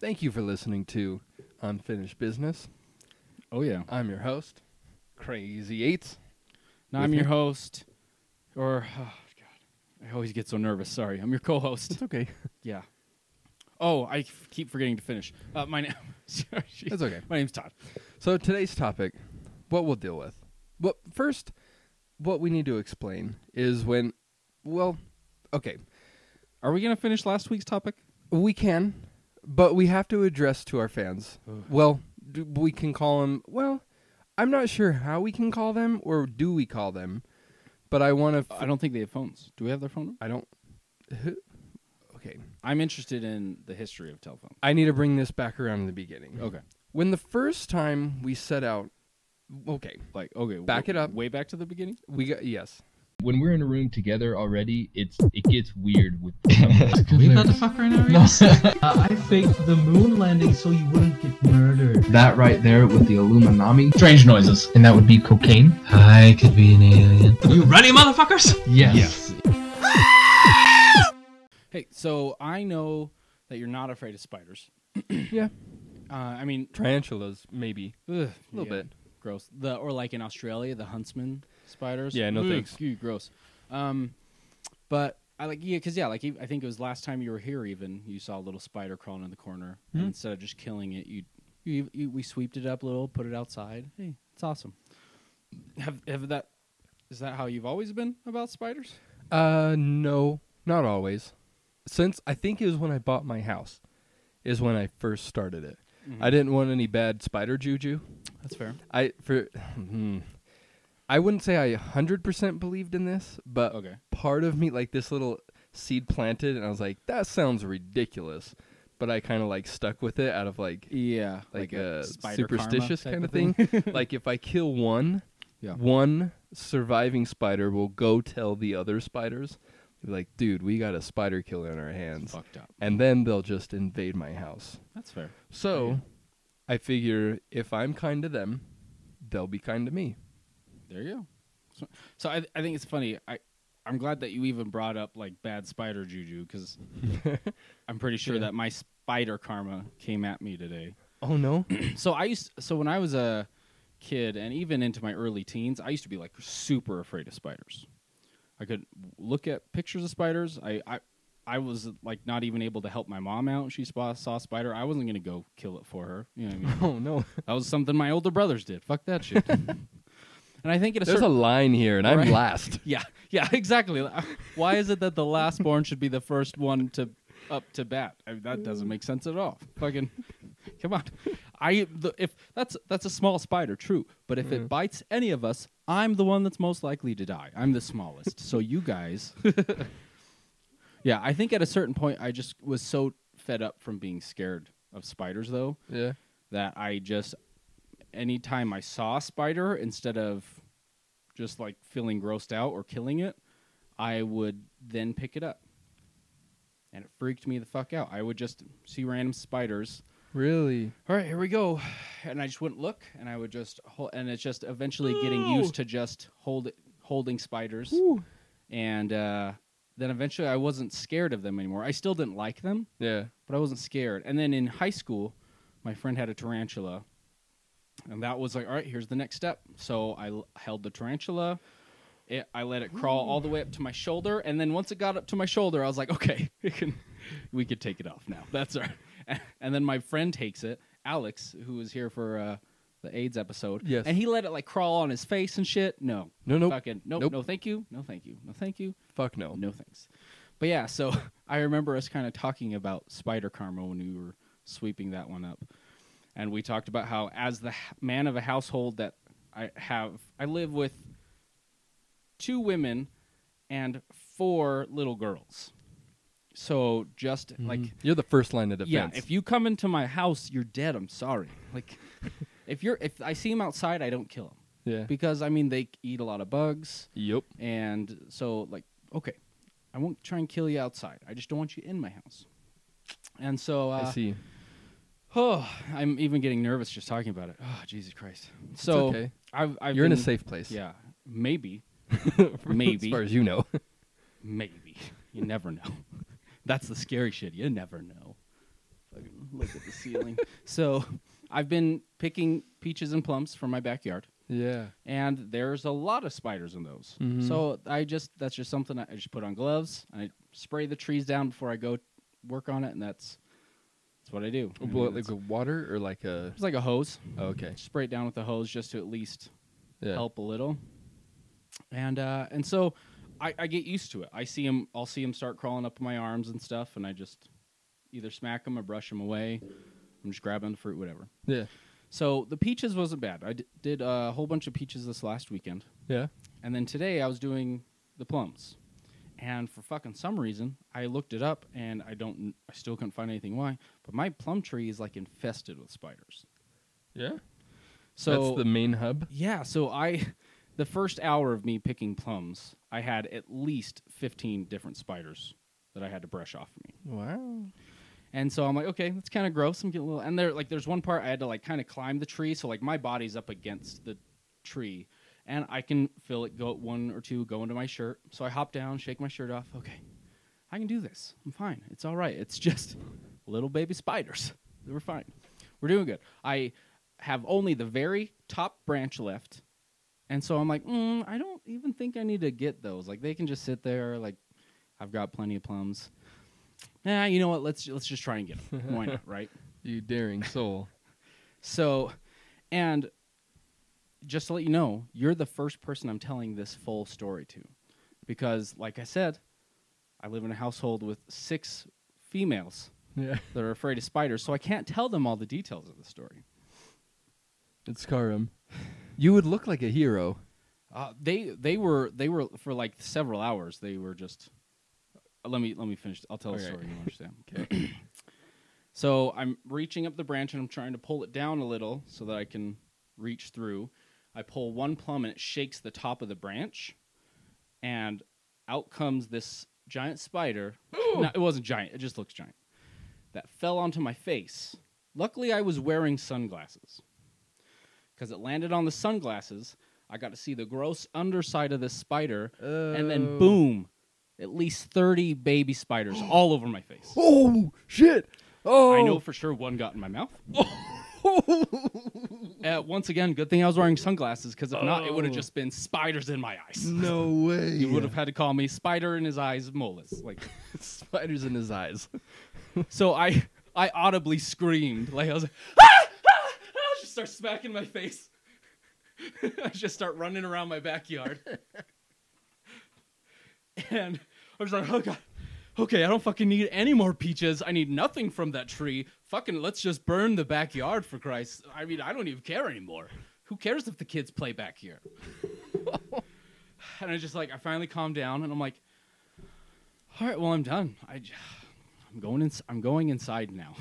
Thank you for listening to Unfinished Business. Oh yeah. I'm your host, Crazy Eights. Now I'm your host, or oh god, I always get so nervous. Sorry, I'm your co-host. It's okay. yeah. Oh, I f- keep forgetting to finish. Uh, my name. That's okay. My name's Todd. So today's topic, what we'll deal with. Well, first, what we need to explain is when, well, okay, Are we gonna finish last week's topic? we can, but we have to address to our fans. Ugh. Well, d- we can call them. Well, I'm not sure how we can call them or do we call them, but I want to. I don't think they have phones. Do we have their phone? number? I don't. Okay, I'm interested in the history of telephone. I need to bring this back around in the beginning. Okay. When the first time we set out, okay, Like okay. Back w- it up. Way back to the beginning. we got yes. When we're in a room together already, it's it gets weird with. We about to fuck right now? No. uh, I faked the moon landing so you wouldn't get murdered. That right there with the Illuminati. Strange noises. And that would be cocaine. I could be an alien. You ready, motherfuckers? Yes. Hey, so I know that you're not afraid of spiders. Yeah. Uh, I mean, Tarantulas, maybe ugh, a little yeah, bit. gross. The or like in Australia, the huntsman spiders. Yeah, no Ugh, thanks. ew, gross. Um, but I like yeah, because yeah, like ev- I think it was last time you were here. Even you saw a little spider crawling in the corner. And Hmm. instead of just killing it, you, you, you we sweeped it up a little, put it outside. Hey, it's awesome. Have have that? Is that how you've always been about spiders? Uh, no, not always. Since I think it was when I bought my house, is when I first started it. Mm-hmm. I didn't want any bad spider juju. That's fair. I for, hmm, I wouldn't say I hundred percent believed in this, but Okay. part of me like this little seed planted, and I was like, that sounds ridiculous, but I kind of like stuck with it out of like Yeah, like, a spider karma superstitious kind of thing. thing. like if I kill one, Yeah. one surviving spider will go tell the other spiders, like, dude, we got a spider killer in our hands, fucked up. and then they'll just invade my house. That's fair. So, Yeah. I figure if I'm kind to them, they'll be kind to me. There you go. So, so I, I think it's funny. I, I'm glad that you even brought up like bad spider juju because I'm pretty sure Yeah. that my spider karma came at me today. Oh no, So I used so when I was a kid and even into my early teens, I used to be like super afraid of spiders. I could look at pictures of spiders. I I, I was like not even able to help my mom out. She saw, saw a spider. I wasn't gonna go kill it for her. You know what I mean? oh no. that was something my older brothers did. Fuck that shit. and I think at a There's certain a line here, and I'm Right. last. yeah, yeah, exactly. Uh, why is it that the last born should be the first one to up to bat? I mean, that doesn't make sense at all. Fucking, come on. I the, if that's that's a small spider, true. But if it mm-hmm. bites any of us, I'm the one that's most likely to die. I'm the smallest. so you guys, yeah. I think at a certain point, I just was so fed up from being scared of spiders, though, Yeah. that I just anytime I saw a spider, instead of just like feeling grossed out or killing it, I would then pick it up. And it freaked me the fuck out. I would just see random spiders. Really? All right, here we go. And I just wouldn't look and I would just hold and it's just eventually getting used to just hold holding spiders. And uh then eventually I wasn't scared of them anymore. I still didn't like them, Yeah. but I wasn't scared. And then in high school, my friend had a tarantula, and that was like, all right, here's the next step. So I l- held the tarantula. It, I let it crawl all the way up to my shoulder, and then once it got up to my shoulder, I was like, okay, we can, we could take it off now. That's all right. And then my friend takes it, Alex, who was here for uh, the AIDS episode. Yes. And he let it like crawl on his face and shit. No. No, nope. Fucking nope, Nope. No, thank you. No, thank you. No, thank you. Fuck no. No thanks. But yeah, so I remember us kind of talking about spider karma when we were sweeping that one up. And we talked about how, as the man of a household that I have, I live with two women and four little girls. So just like, Mhm. you're the first line of defense. yeah, if you come into my house, you're dead. I'm sorry. Like, if you're, if I see them outside, I don't kill them yeah. because I mean they eat a lot of bugs. Yep. And so, like, okay, I won't try and kill you outside. I just don't want you in my house. And so, uh, I see. Oh, I'm even getting nervous just talking about it. Oh, Jesus Christ! So okay. I've, I've You're in a safe place. Yeah, maybe, as maybe. far as you know. maybe. You never know. That's the scary shit. You never know. Fucking- look at the ceiling. so I've been picking peaches and plums from my backyard, Yeah. and there's a lot of spiders in those. Mhm. So I just that's just something I I just put on gloves. I spray the trees down before I go work on it, and that's that's what I do. I mean, What, it's- like with water or like a? it's like a hose. Oh, okay. Spray it down with the hose just to at least Yeah. help a little. And uh, and so I, I get used to it. I see him. I'll see him start crawling up my arms and stuff, and I just either smack them or brush them away. I'm just grabbing the fruit, whatever. Yeah. So the peaches wasn't bad. I d- did a whole bunch of peaches this last weekend, Yeah. and then today I was doing the plums. And for fucking some reason, I looked it up, and I don't. I still couldn't find anything why. But my plum tree is like infested with spiders. Yeah. So That's the main hub. yeah, so I the first hour of me picking plums, I had at least 15 different spiders that I had to brush off of me. Wow. And so I'm like, okay, that's kind of gross. I'm getting a little and there like there's one part I had to like kind of climb the tree, so like my body's up against the tree and I can feel it go one or two go into my shirt. So I hop down, shake my shirt off. Okay. I can do this. I'm fine. It's all right. It's just little baby spiders. We're fine. We're doing good. I have only the very top branch left. And so I'm like, mm, I don't even think I need to get those. Like they can just sit there. Like I've got plenty of plums. Nah, you know what? Let's let's just try and get them. Why not, right? You daring soul. So, and just to let you know, you're the first person I'm telling this full story to, because like I said, I live in a household with six females Yeah. that are afraid of spiders, so I can't tell them all the details of the story. It's Karam. You would look like a hero. Uh, they they were they were for like several hours. They were just. uh, let me let me finish. I'll tell the Okay. story. You understand? Okay. so I'm reaching up the branch and I'm trying to pull it down a little so that I can reach through. I pull one plum and it shakes the top of the branch, and out comes this giant spider. no, it wasn't giant. It just looks giant. That fell onto my face. Luckily, I was wearing sunglasses because it landed on the sunglasses. I got to see the gross underside of this spider, and then Oh. boom, at least 30 baby spiders all over my face. Oh shit! Oh, I know oh. for sure one got in my mouth. uh, once again, good thing I was wearing sunglasses because if not, it would have Oh. just been spiders in my eyes. No way. You would have had to call me spider in his eyes, molus. Like, spiders in his eyes. so I, I audibly screamed. Like I was like, ah! ah! I just start smacking my face. I just start running around my backyard. and I was like, oh god, okay, I don't fucking need any more peaches. I need nothing from that tree. Fucking let's just burn the backyard for Christ. I mean, I don't even care anymore. Who cares if the kids play back here? and I just like I finally calmed down and I'm like, all right, well I'm done. I'm going in, I'm going inside now,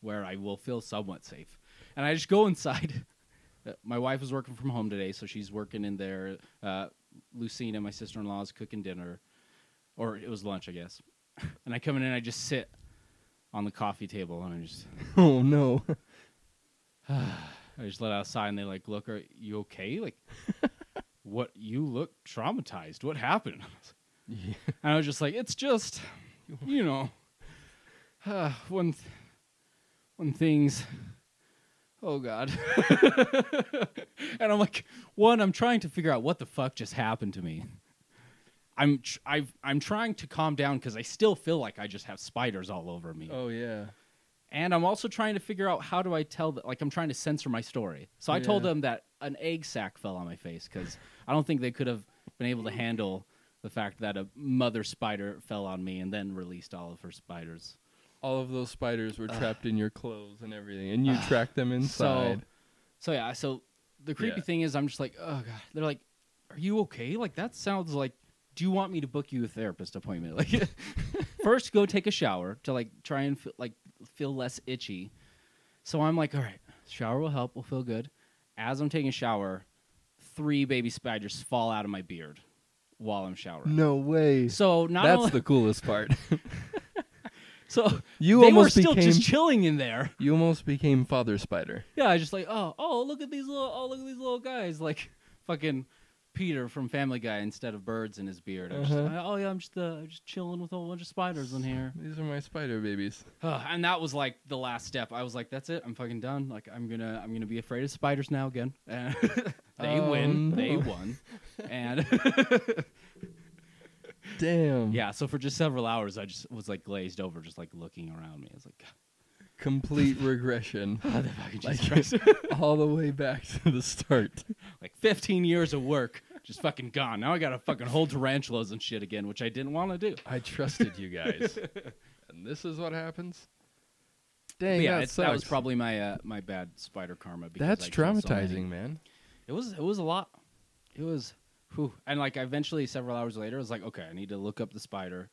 where I will feel somewhat safe. And I just go inside. My wife is working from home today, so she's working in there. Uh, Lucina, my sister-in-law, is cooking dinner, or it was lunch, I guess. And I come in and I just sit on the coffee table and I just Oh no. I just let outside and they like look, are you okay? Like, what? You look traumatized. What happened? Yeah. And I was just like, it's just, you know, uh, when, th- when things, oh God. and I'm like, one, I'm trying to figure out what the fuck just happened to me. I'm, tr- I've, I'm trying to calm down because I still feel like I just have spiders all over me. Oh yeah. And I'm also trying to figure out how do I tell that, like, I'm trying to censor my story. So I told Yeah. them that an egg sac fell on my face because I don't think they could have been able to handle the fact that a mother spider fell on me and then released all of her spiders. All of those spiders were trapped in your clothes and everything, and you tracked them inside. So yeah, so the creepy Yeah. thing is, I'm just like, oh god. They're like, are you okay? Like that sounds like. Do you want me to book you a therapist appointment? Like, first go take a shower to like try and feel, like feel less itchy. So I'm like, all right, shower will help. We'll feel good. As I'm taking a shower, three baby spiders fall out of my beard while I'm showering. no way. So not That's only, the coolest part. so You they almost were still became just chilling in there. you almost became Father Spider. Yeah, I just like, oh, oh, look at these little, oh, look at these little guys, like, fucking Peter from Family Guy instead of birds in his beard. I'm just, Uh-huh. oh yeah, I'm just uh, I'm just chilling with a whole bunch of spiders in here. These are my spider babies. Uh, and that was like the last step. I was like, that's it. I'm fucking done. Like I'm gonna I'm gonna be afraid of spiders now again. And they Oh, win. no. They won. And Damn. yeah, so for just several hours, I just was like glazed over, just like looking around me. I was like, Complete regression. oh, the fucking Like- Jesus Christ. All the way back to the start. like 15 years of work just fucking gone. Now I gotta fucking hold tarantulas and shit again, which I didn't want to do. I trusted you guys. and this is what happens? But Dang, yeah, that, it's, that was sucks. probably my uh, my bad spider karma. Because That's I killed so many. traumatizing, man. It was it was a lot. It was, whew. and like eventually several hours later, I was like, okay, I need to look up the spider.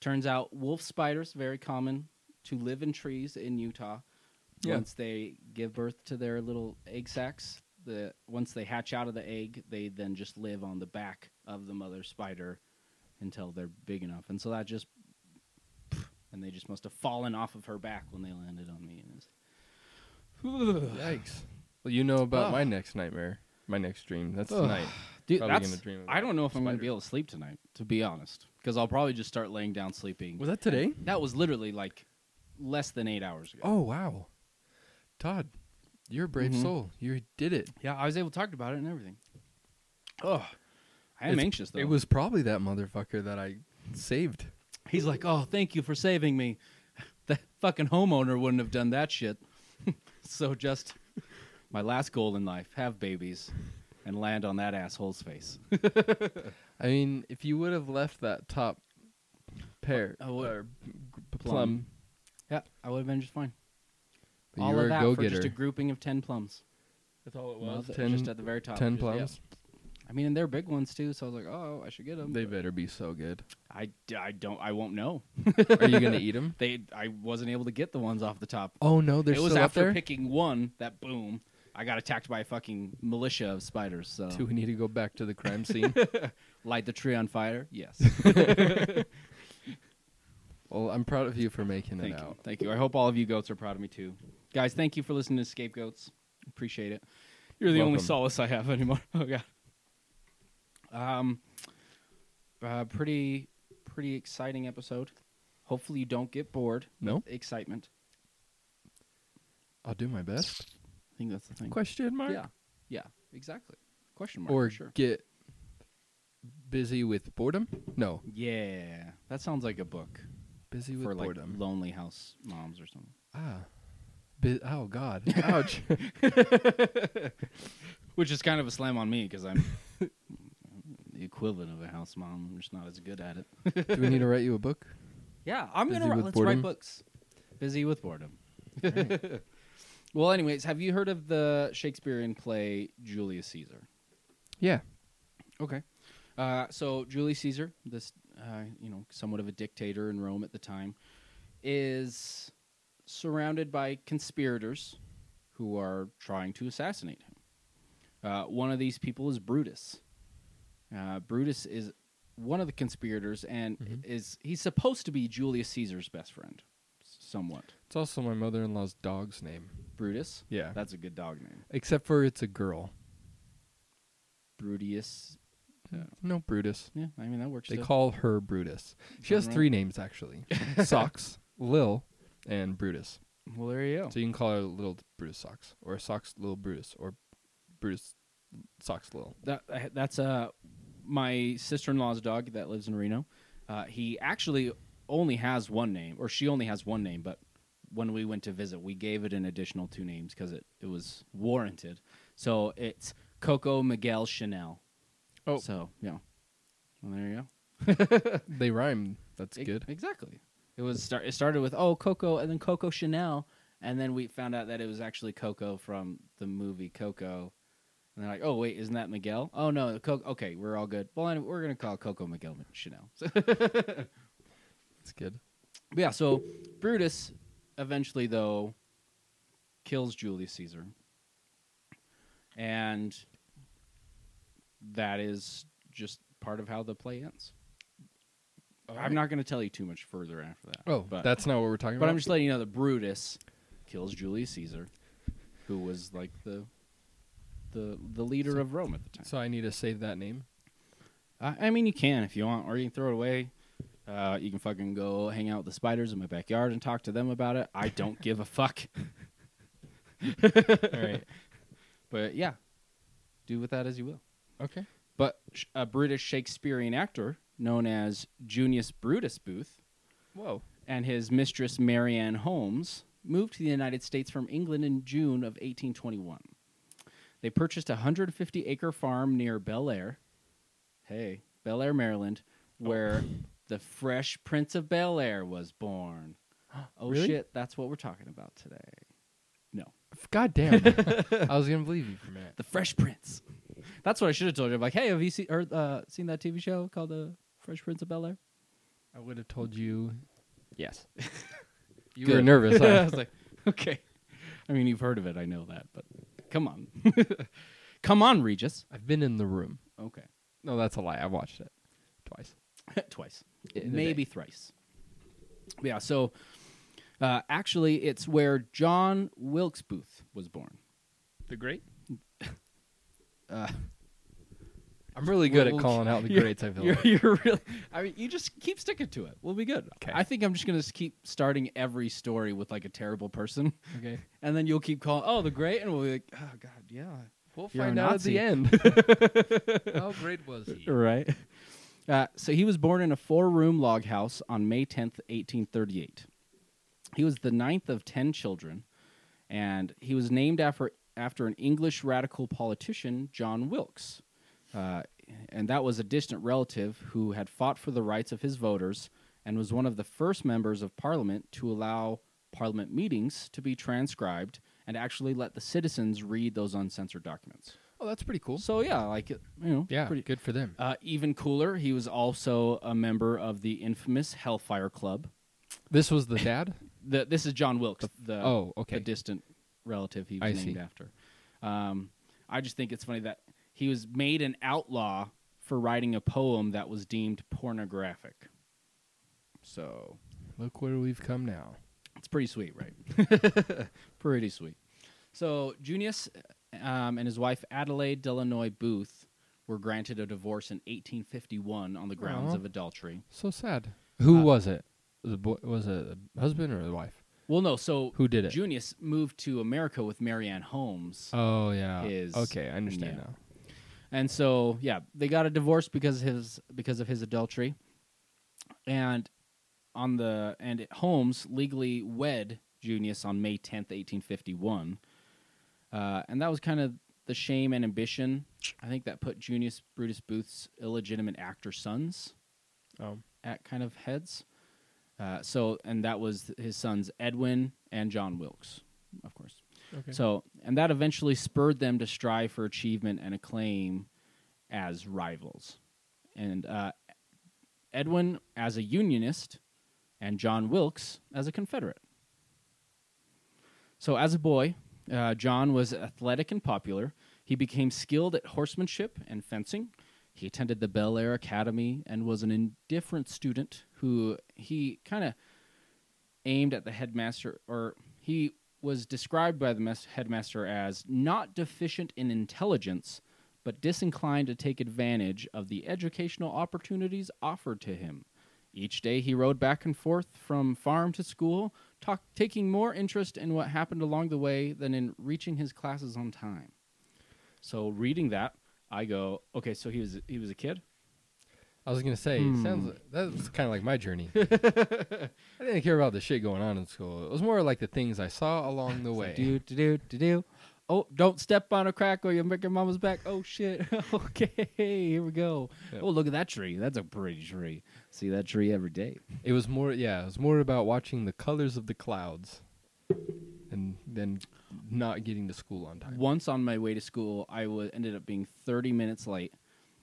Turns out wolf spiders very common to live in trees in Utah. Yeah. Once they give birth to their little egg sacs, the once they hatch out of the egg, they then just live on the back of the mother spider until they're big enough, and so that just and they just must have fallen off of her back when they landed on me. And it's, Yikes. Well, you know about Ugh. my next nightmare, my next dream. That's Ugh. tonight. Dude, Probably that's, dream I don't know if I'm going to be able to sleep tonight, to be honest, because I'll probably just start laying down sleeping. Was that today? That was literally like less than eight hours ago. Oh wow, Todd, you're a brave Mhm. soul. You did it. yeah, I was able to talk about it and everything. Oh, I am It's- anxious though. It was probably that motherfucker that I saved. He's like, "Oh, thank you for saving me." The fucking homeowner wouldn't have done that shit. so just my last goal in life: have babies and land on that asshole's face. I mean, if you would have left that top pear or Plum. plum, yeah, I would have been just fine. But All you of that go for just a grouping of ten plums. That's all it was. th- Ten, just at the very top. 10 just- yeah. plums. I mean, and they're big ones too, so I was like, oh, I should get them. They better be so good. I, I don't I won't know. Are you gonna eat them? They I wasn't able to get the ones off the top. Oh no, they're it was still up after there. picking one that boom, I got attacked by a fucking militia of spiders. So Do we need to go back to the crime scene? light the tree on fire. Yes. well, I'm proud of you for making thank it you. out. Thank you. I hope all of you goats are proud of me too. Guys, thank you for listening to Scapegoats. Appreciate it. You're the only solace I have anymore. Oh yeah. Um uh, pretty pretty exciting episode. Hopefully you don't get bored. No, Excitement. I'll do my best. I think that's the thing. Question mark. Yeah. Yeah, exactly. Question mark. Or sure. get busy with boredom. No, Yeah. That sounds like a book busy with for like boredom. lonely house moms or something. ah, Bu- oh God, ouch. Which is kind of a slam on me because I'm the equivalent of a house mom. I'm just not as good at it. do we need to write you a book? Yeah, I'm Busy gonna write, with let's boredom? write books. Busy with boredom. well, anyways, have you heard of the Shakespearean play Julius Caesar? Yeah. Okay. Uh, so Julius Caesar, this uh, you know somewhat of a dictator in Rome at the time, is surrounded by conspirators who are trying to assassinate him. Uh, one of these people is Brutus. Uh, Brutus is one of the conspirators, and Mhm. is he's supposed to be Julius Caesar's best friend, somewhat. It's also my mother-in-law's dog's name. Brutus. Yeah. That's a good dog name. Except for it's a girl. Brutus. No, Brutus. Yeah, I mean that works. They still. call her Brutus. She has right? three names actually: Socks, Lil, and Brutus. Well, there you go. So you can call her Little Brutus Socks, or Socks Little Brutus, or Brutus Socks Little. That that's uh my sister in law's dog that lives in Reno. Uh, he actually only has one name, or she only has one name. But when we went to visit, we gave it an additional two names because it it was warranted. So it's Coco Miguel Chanel. Oh. so yeah. Well, there you go. They rhyme. That's E- good. Exactly. It was start. It started with oh Coco, and then Coco Chanel, and then we found out that it was actually Coco from the movie Coco. And they're like, oh wait, isn't that Miguel? Oh no, Coco. Okay, we're all good. Well, anyway, we're gonna call Coco Miguel Chanel. That's good. But yeah, so Brutus eventually though kills Julius Caesar. And that is just part of how the play ends. I'm not going to tell you too much further after that. Oh, but, that's not what we're talking but about. But I'm just letting you know that Brutus kills Julius Caesar, who was like the the the leader So- of Rome at the time. So I need to save that name. I, I mean, you can if you want, or you can throw it away. Uh, you can fucking go hang out with the spiders in my backyard and talk to them about it. I don't give a fuck. All right. But yeah, do with that as you will. Okay. But a British Shakespearean actor known as Junius Brutus Booth Whoa. and his mistress Marianne Holmes moved to the United States from England in June of 1821. They purchased a 150 acre farm near Bel Air. Hey, Bel Air, Maryland, where the Fresh Prince of Bel Air was born. Oh Really? shit, that's what we're talking about today. No. God damn. I was gonna believe you for a minute. The Fresh Prince. That's what I should have told you. I'm like, hey, have you seen or uh, seen that TV show called The Fresh Prince of Bel Air? I would have told you. Yes. You Good. were nervous. I was like, okay. I mean, you've heard of it. I know that, but come on, come on, Regis. I've been in the room. Okay, No, that's a lie. I watched it twice. twice, In maybe day. thrice. Yeah. So, uh, actually, it's where John Wilkes Booth was born. The Great. Uh, I'm really good We'll- at calling out the you're- greats. I feel You're, like. you're really. I mean, you just keep sticking to it. We'll be good. 'Kay. I think I'm just gonna s- keep starting every story with like a terrible person, Okay. and then you'll keep calling, "Oh, the great," and we'll be like, "Oh God, yeah." We'll You're a find out at Nazi. the end. How great was he? right. Uh, so he was born in a four-room log house on May 10th, 1838. He was the ninth of ten children, and he was named after after an English radical politician, John Wilkes, uh, and that was a distant relative who had fought for the rights of his voters and was one of the first members of Parliament to allow Parliament meetings to be transcribed and actually let the citizens read those uncensored documents. Oh, that's pretty cool. So yeah, like it, you know, Yeah, pretty good for them. uh, even cooler, he was also a member of the infamous Hellfire Club. This was the dad. The, this is John Wilkes, the, oh, okay. the distant relative he was I named see. after. Um, I just think it's funny that he was made an outlaw for writing a poem that was deemed pornographic. So Look where we've come now. it's pretty sweet, right? pretty sweet. So Junius um, and his wife Adelaide Delannoy Booth were granted a divorce in 1851 on the grounds Aw. of adultery. So sad. Who Uh, was it? The boy was it a husband or the wife? Well, no. So Who did it? Junius moved to America with Marianne Holmes, Oh yeah. His- okay, I understand yeah. now. And so yeah, they got a divorce because of his because of his adultery, and on the and Holmes legally wed Junius on May tenth, eighteen fifty one, uh, and that was kind of the shame and ambition I think that put Junius Brutus Booth's illegitimate actor sons Oh. at kind of heads. Uh, so, and that was his sons Edwin and John Wilkes, of course. Okay. So, and that eventually spurred them to strive for achievement and acclaim as rivals. And uh, Edwin as a Unionist, and John Wilkes as a Confederate. So, as a boy, uh, John was athletic and popular. He became skilled at horsemanship and fencing. He attended the Bel Air Academy and was an indifferent student who he kind of aimed at the headmaster, or he was described by the headmaster as not deficient in intelligence, but disinclined to take advantage of the educational opportunities offered to him. Each day he rode back and forth from farm to school, talk, taking more interest in what happened along the way than in reaching his classes on time. So reading that, I go, okay, so he was he was a kid. I was gonna say, Hmm. sounds that's kind of like my journey. I didn't care about the shit going on in school. It was more like the things I saw along the way. Do do do do do. Oh, don't step on a crack or you'll break your mama's back. Oh shit. okay, here we go. Yep. Oh, look at that tree. That's a pretty tree. See that tree every day. It was more, yeah, it was more about watching the colors of the clouds, and then not getting to school on time. Once on my way to school, I wa ended up being 30 minutes late,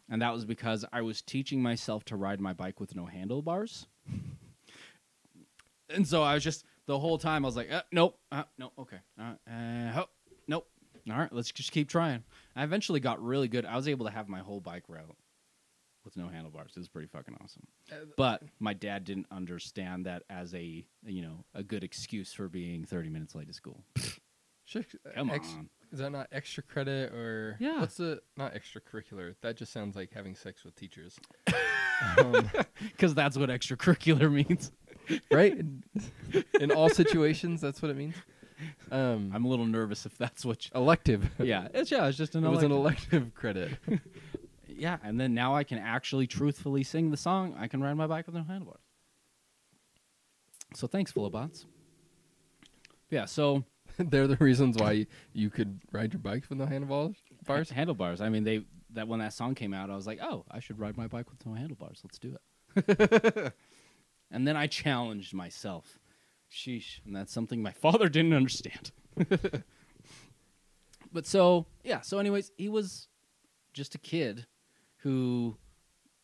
and that was because I was teaching myself to ride my bike with no handlebars. and so I was just the whole time I was like, uh, nope, uh, no, okay, uh, uh, ho- nope. All right, let's just keep trying. I eventually got really good. I was able to have my whole bike route with no handlebars. It was pretty fucking awesome. But my dad didn't understand that as a you know a good excuse for being 30 minutes late to school. Sure, Come on. Is that not extra credit or Yeah. What's the not extracurricular? That just sounds like having sex with teachers, um, Because that's what extracurricular means. right? In, all situations, that's what it means. Um, I'm a little nervous if that's what. You, elective. yeah, it's yeah, it's just an it was an elective. elective credit. Yeah, and then now I can actually truthfully sing the song. I can ride my bike with no handlebars. So thanks, Flobots. Yeah, so They're the reasons why you, you could ride your bike with no handlebars. Bars. handlebars. I mean, they that when that song came out, I was like, oh, I should ride my bike with no handlebars. Let's do it. and then I challenged myself. Sheesh, and that's something my father didn't understand. but so yeah, so anyways, he was just a kid who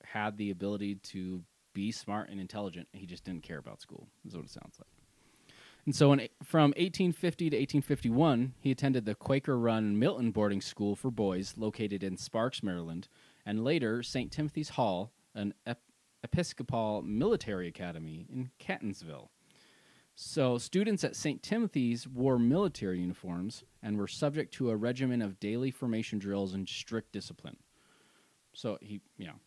had the ability to be smart and intelligent. He just didn't care about school. Is what it sounds like. And so, in, from 1850 to 1851, he attended the Quaker run Milton Boarding School for Boys located in Sparks, Maryland, and later St. Timothy's Hall, an ep- Episcopal military academy in Catonsville. So, students at St. Timothy's wore military uniforms and were subject to a regimen of daily formation drills and strict discipline. So, he, you know,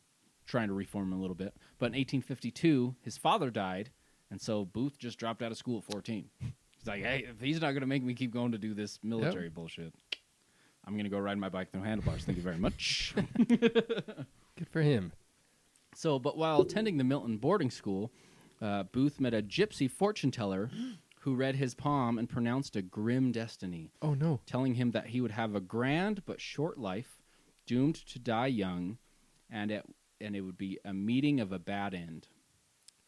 trying to reform a little bit. But in 1852, his father died, and so Booth just dropped out of school at 14. He's like, hey, if he's not going to make me keep going to do this military bullshit, I'm going to go ride my bike through handlebars. Thank you very much. Good for him. so, but while attending the Milton boarding school, uh, Booth met a gypsy fortune teller who read his palm and pronounced a grim destiny, Oh no. telling him that he would have a grand but short life, doomed to die young, and it, and it would be a meeting of a bad end.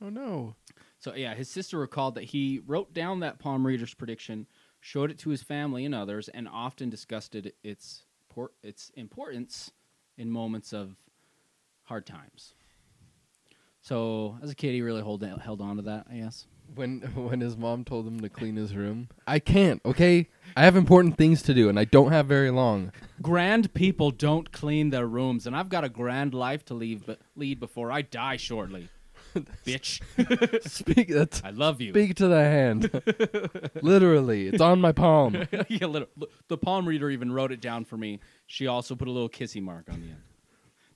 Oh no. So yeah, his sister recalled that he wrote down that palm reader's prediction, showed it to his family and others, and often discussed it, its por- its importance in moments of hard times. So as a kid, he really hold, held on to that, I guess. When when his mom told him to clean his room, I can't. Okay, I have important things to do, and I don't have very long. Grand people don't clean their rooms, and I've got a grand life to leave, but lead before I die shortly. Bitch, Speak. That's I love you. speak to the hand. Literally, it's on my palm. yeah, little, the palm reader even wrote it down for me. She also put a little kissy mark on the end.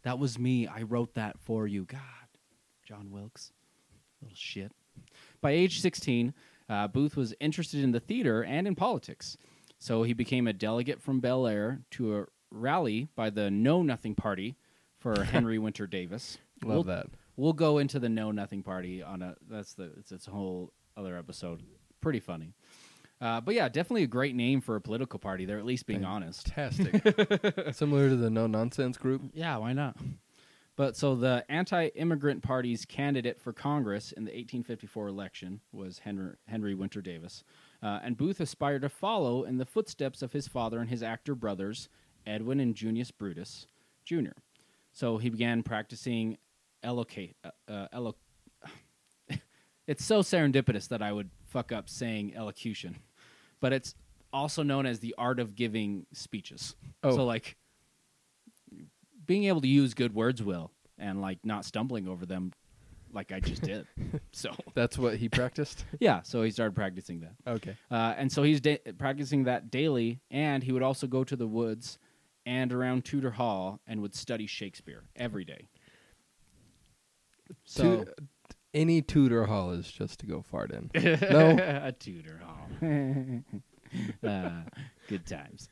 That was me. I wrote that for you. God, John Wilkes, little shit. By age 16, uh, Booth was interested in the theater and in politics. So he became a delegate from Bel Air to a rally by the Know Nothing Party for Henry Winter Davis. Love We'll- that. We'll go into the Know Nothing Party on a that's the it's its a whole other episode. Pretty funny. Uh, but yeah, definitely a great name for a political party. They're at least being honest. Fantastic. Similar to the no nonsense group. Yeah, why not? But so the anti-immigrant party's candidate for Congress in the 1854 election was Henry, Henry Winter Davis, uh, and Booth aspired to follow in the footsteps of his father and his actor brothers, Edwin and Junius Brutus Jr. So he began practicing elocate. Uh, uh, it's so serendipitous that I would fuck up saying elocution, but it's also known as the art of giving speeches. Oh. So like being able to use good words will and like not stumbling over them like I just did. so That's what he practiced. yeah, so he started practicing that. Okay. Uh, and so he's da- practicing that daily, and he would also go to the woods and around Tudor Hall and would study Shakespeare every day. So Tu- any Tudor hall is just to go fart in. No. a Tudor Hall. uh, good times.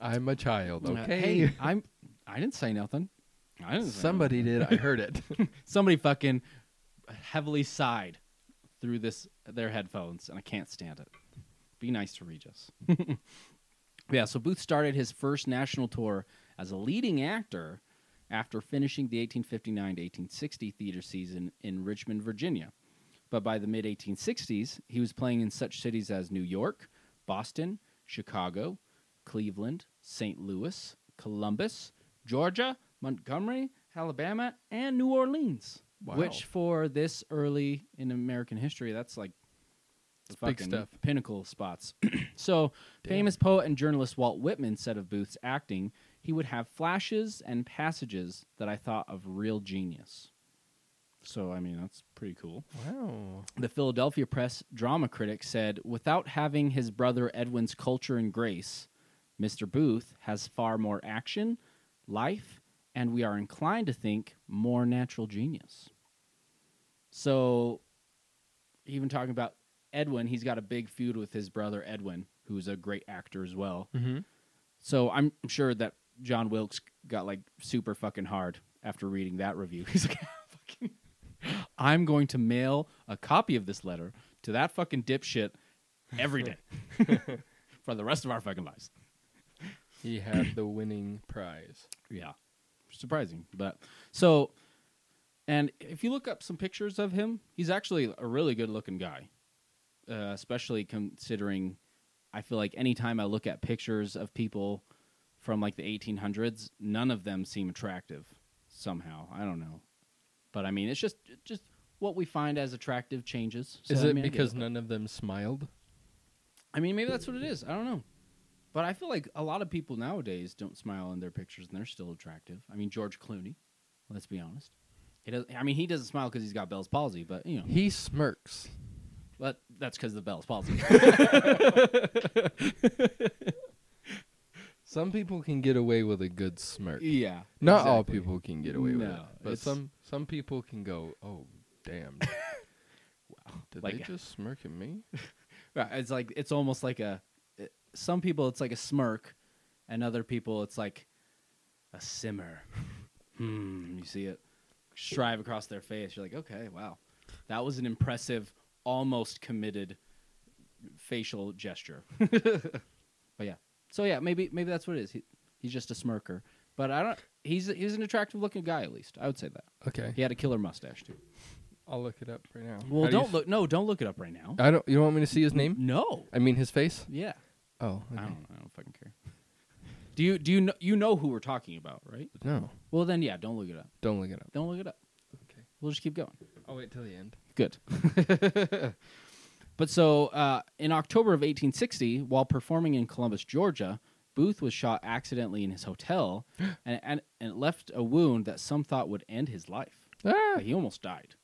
I'm a child. Uh, Okay. hey, I'm. I didn't say nothing. I didn't. Say Somebody did. I heard it. somebody fucking heavily sighed through this their headphones, and I can't stand it. Be nice to Regis. yeah, so Booth started his first national tour as a leading actor after finishing the 1859 to 1860 theater season in Richmond, Virginia. But by the mid 1860s, he was playing in such cities as New York, Boston, Chicago, Cleveland, St. Louis, Columbus, Georgia, Montgomery, Alabama, and New Orleans. Wow. Which, for this early in American history, that's like big stuff. pinnacle spots. so, Damn. famous poet and journalist Walt Whitman said of Booth's acting, he would have flashes and passages that I thought of real genius. So I mean, that's pretty cool. Wow. The Philadelphia Press drama critic said, without having his brother Edwin's culture and grace, Mr. Booth has far more action, life, and we are inclined to think more natural genius. So, even talking about Edwin, he's got a big feud with his brother Edwin, who's a great actor as well. Mm-hmm. So I'm sure that John Wilkes got like super fucking hard after reading that review. He's like, fucking, I'm going to mail a copy of this letter to that fucking dipshit every day for the rest of our fucking lives. He had the winning prize. Yeah, surprising, but so. And if you look up some pictures of him, he's actually a really good looking guy, uh, especially considering. I feel like anytime I look at pictures of people from like the 1800s, none of them seem attractive somehow. I don't know, but I mean, it's just just what we find as attractive changes. So, Is it I get because none of them smiled? I mean, maybe that's what it is. I don't know. But I feel like a lot of people nowadays don't smile in their pictures and they're still attractive. I mean, George Clooney, let's be honest. He does I mean, he doesn't smile because he's got Bell's palsy, but you know, He smirks. but that's because of the Bell's palsy. Some people can get away with a good smirk. yeah. Not all people can get away with it, but some some people can go, "Oh, damn! wow, did Like- they just smirk at me?" Right, It's like it's almost like a. it- some people it's like a smirk, and other people it's like a simmer. hmm. You see it strive across their face. You're like, okay, wow, that was an impressive, almost committed facial gesture. but yeah, so yeah, maybe maybe that's what it is. He, he's just a smirker. But I don't. He's he's an attractive looking guy at least. I would say that. Okay, He had a killer mustache too. I'll look it up right now. Well, How do you don't s- look. No, don't look it up right now. I don't. You don't want me to see his name? No. I mean his face. Yeah. Oh, I okay. don't. I don't fucking care. Do you do you know you know who we're talking about, right? no, Well, then yeah, don't look it up. don't look it up. Don't look it up. Okay. We'll just keep going. I'll wait till the end. Good. but so uh, in October of 1860, while performing in Columbus, Georgia, Booth was shot accidentally in his hotel, and, and and it left a wound that some thought would end his life. Ah, he almost died,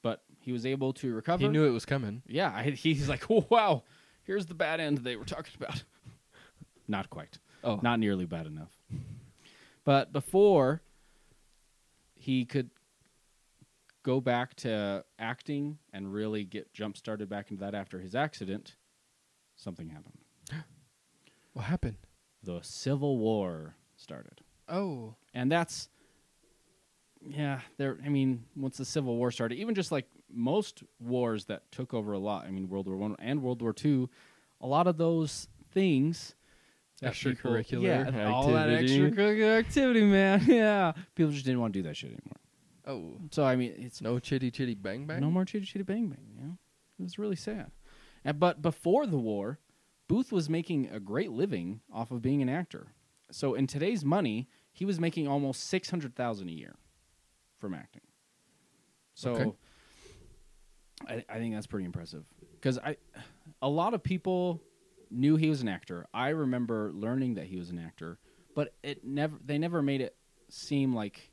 but he was able to recover. he knew it was coming. Yeah, I, he's like, oh, wow, here's the bad end they were talking about. Not quite. Oh, Not nearly bad enough. But before he could go back to acting and really get jump started back into that after his accident, something happened. what happened? The Civil War started. Oh, And that's yeah, there I mean, once the Civil War started, even just like most wars that took over a lot, I mean World War One and World War Two, a lot of those things that people- Extracurricular yeah, all that extracurricular activity, man. Yeah, people just didn't want to do that shit anymore. Oh, So I mean, it's no chitty chitty bang bang. no more chitty chitty bang bang. You know, it was really sad. And, but before the war, Booth was making a great living off of being an actor. So in today's money, he was making almost six hundred thousand a year from acting. So Okay. I, I think that's pretty impressive because I, a lot of people knew he was an actor. I remember learning that he was an actor, but it never they never made it seem like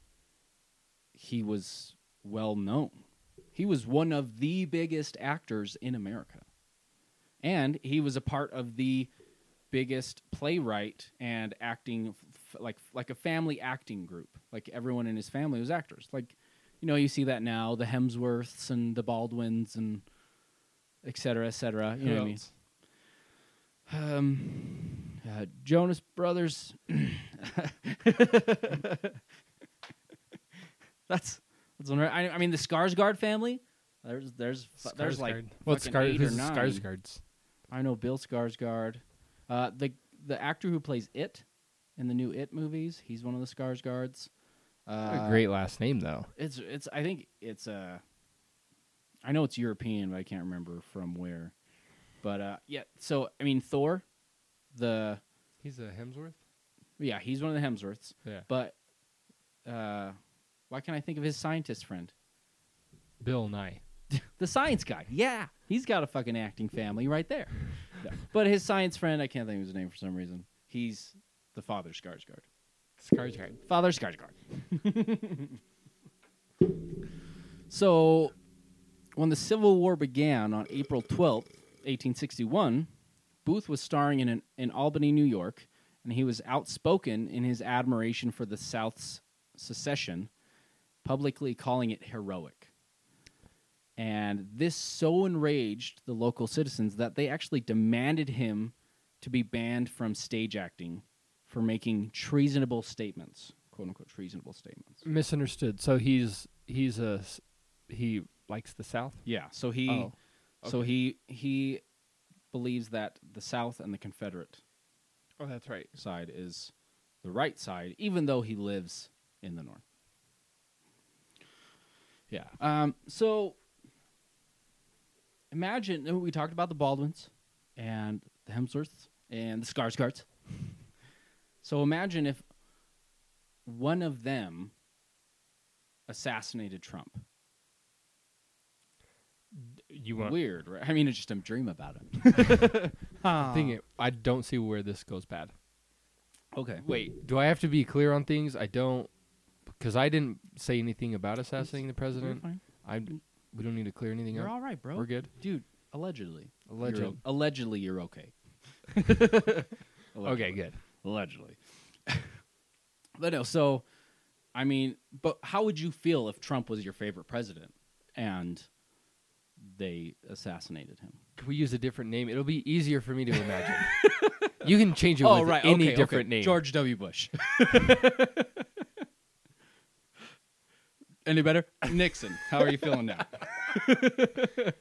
he was well known. He was one of the biggest actors in America. And he was a part of the biggest playwright and acting f- like like a family acting group. Like everyone in his family was actors. Like you know, you see that now, the Hemsworths and the Baldwins and et cetera, et cetera. You Who know what I mean? Um, uh, Jonas Brothers. that's that's one. right. I, I mean, the Skarsgård family. There's there's fu- there's like Skarsgård. What's fucking Scar- eight or who's nine. Skarsgård's? I know Bill Skarsgård. Uh, the the actor who plays It in the new It movies. He's one of the Skarsgårds. Uh, a great last name though. It's it's. I think it's Uh, I know it's European, but I can't remember from where. But uh, yeah. So I mean, Thor. The He's a Hemsworth. yeah, he's one of the Hemsworths. Yeah. But uh, why can't I think of his scientist friend? Bill Nye. The science guy. Yeah, he's got a fucking acting family right there. No. But his science friend, I can't think of his name for some reason. He's the father Skarsgård. Skarsgård. Father Skarsgård. So, when the Civil War began on April 12th, 1861, Booth was starring in, an, in Albany, New York, and he was outspoken in his admiration for the South's secession, publicly calling it heroic. And this so enraged the local citizens that they actually demanded him to be banned from stage acting for making treasonable statements, quote unquote treasonable statements. Misunderstood. So he's he's a he likes the South. Yeah, so he Oh, so he he believes that the South and the Confederate Oh, that's right. side is the right side, even though he lives in the North. Yeah. Um, so imagine we talked about the Baldwins and the Hemsworths and the Skarsgårds. So imagine if one of them assassinated Trump. You want Weird, right? I mean, it's just a dream about it. thing? it- I don't see where this goes bad. Okay. Wait, do I have to be clear on things? I don't, because I didn't say anything about assassinating the president. fine. I we don't need to clear anything up. You're up. all right, bro. We're good. dude. Allegedly, Alleged. You're, allegedly, you're okay. Okay, good. Allegedly. but no, so I mean, but how would you feel if Trump was your favorite president and they assassinated him? Can we use a different name? It'll be easier for me to imagine. you can change it oh, with right. any different okay. name. George W. Bush. Any better? Nixon. How are you feeling now?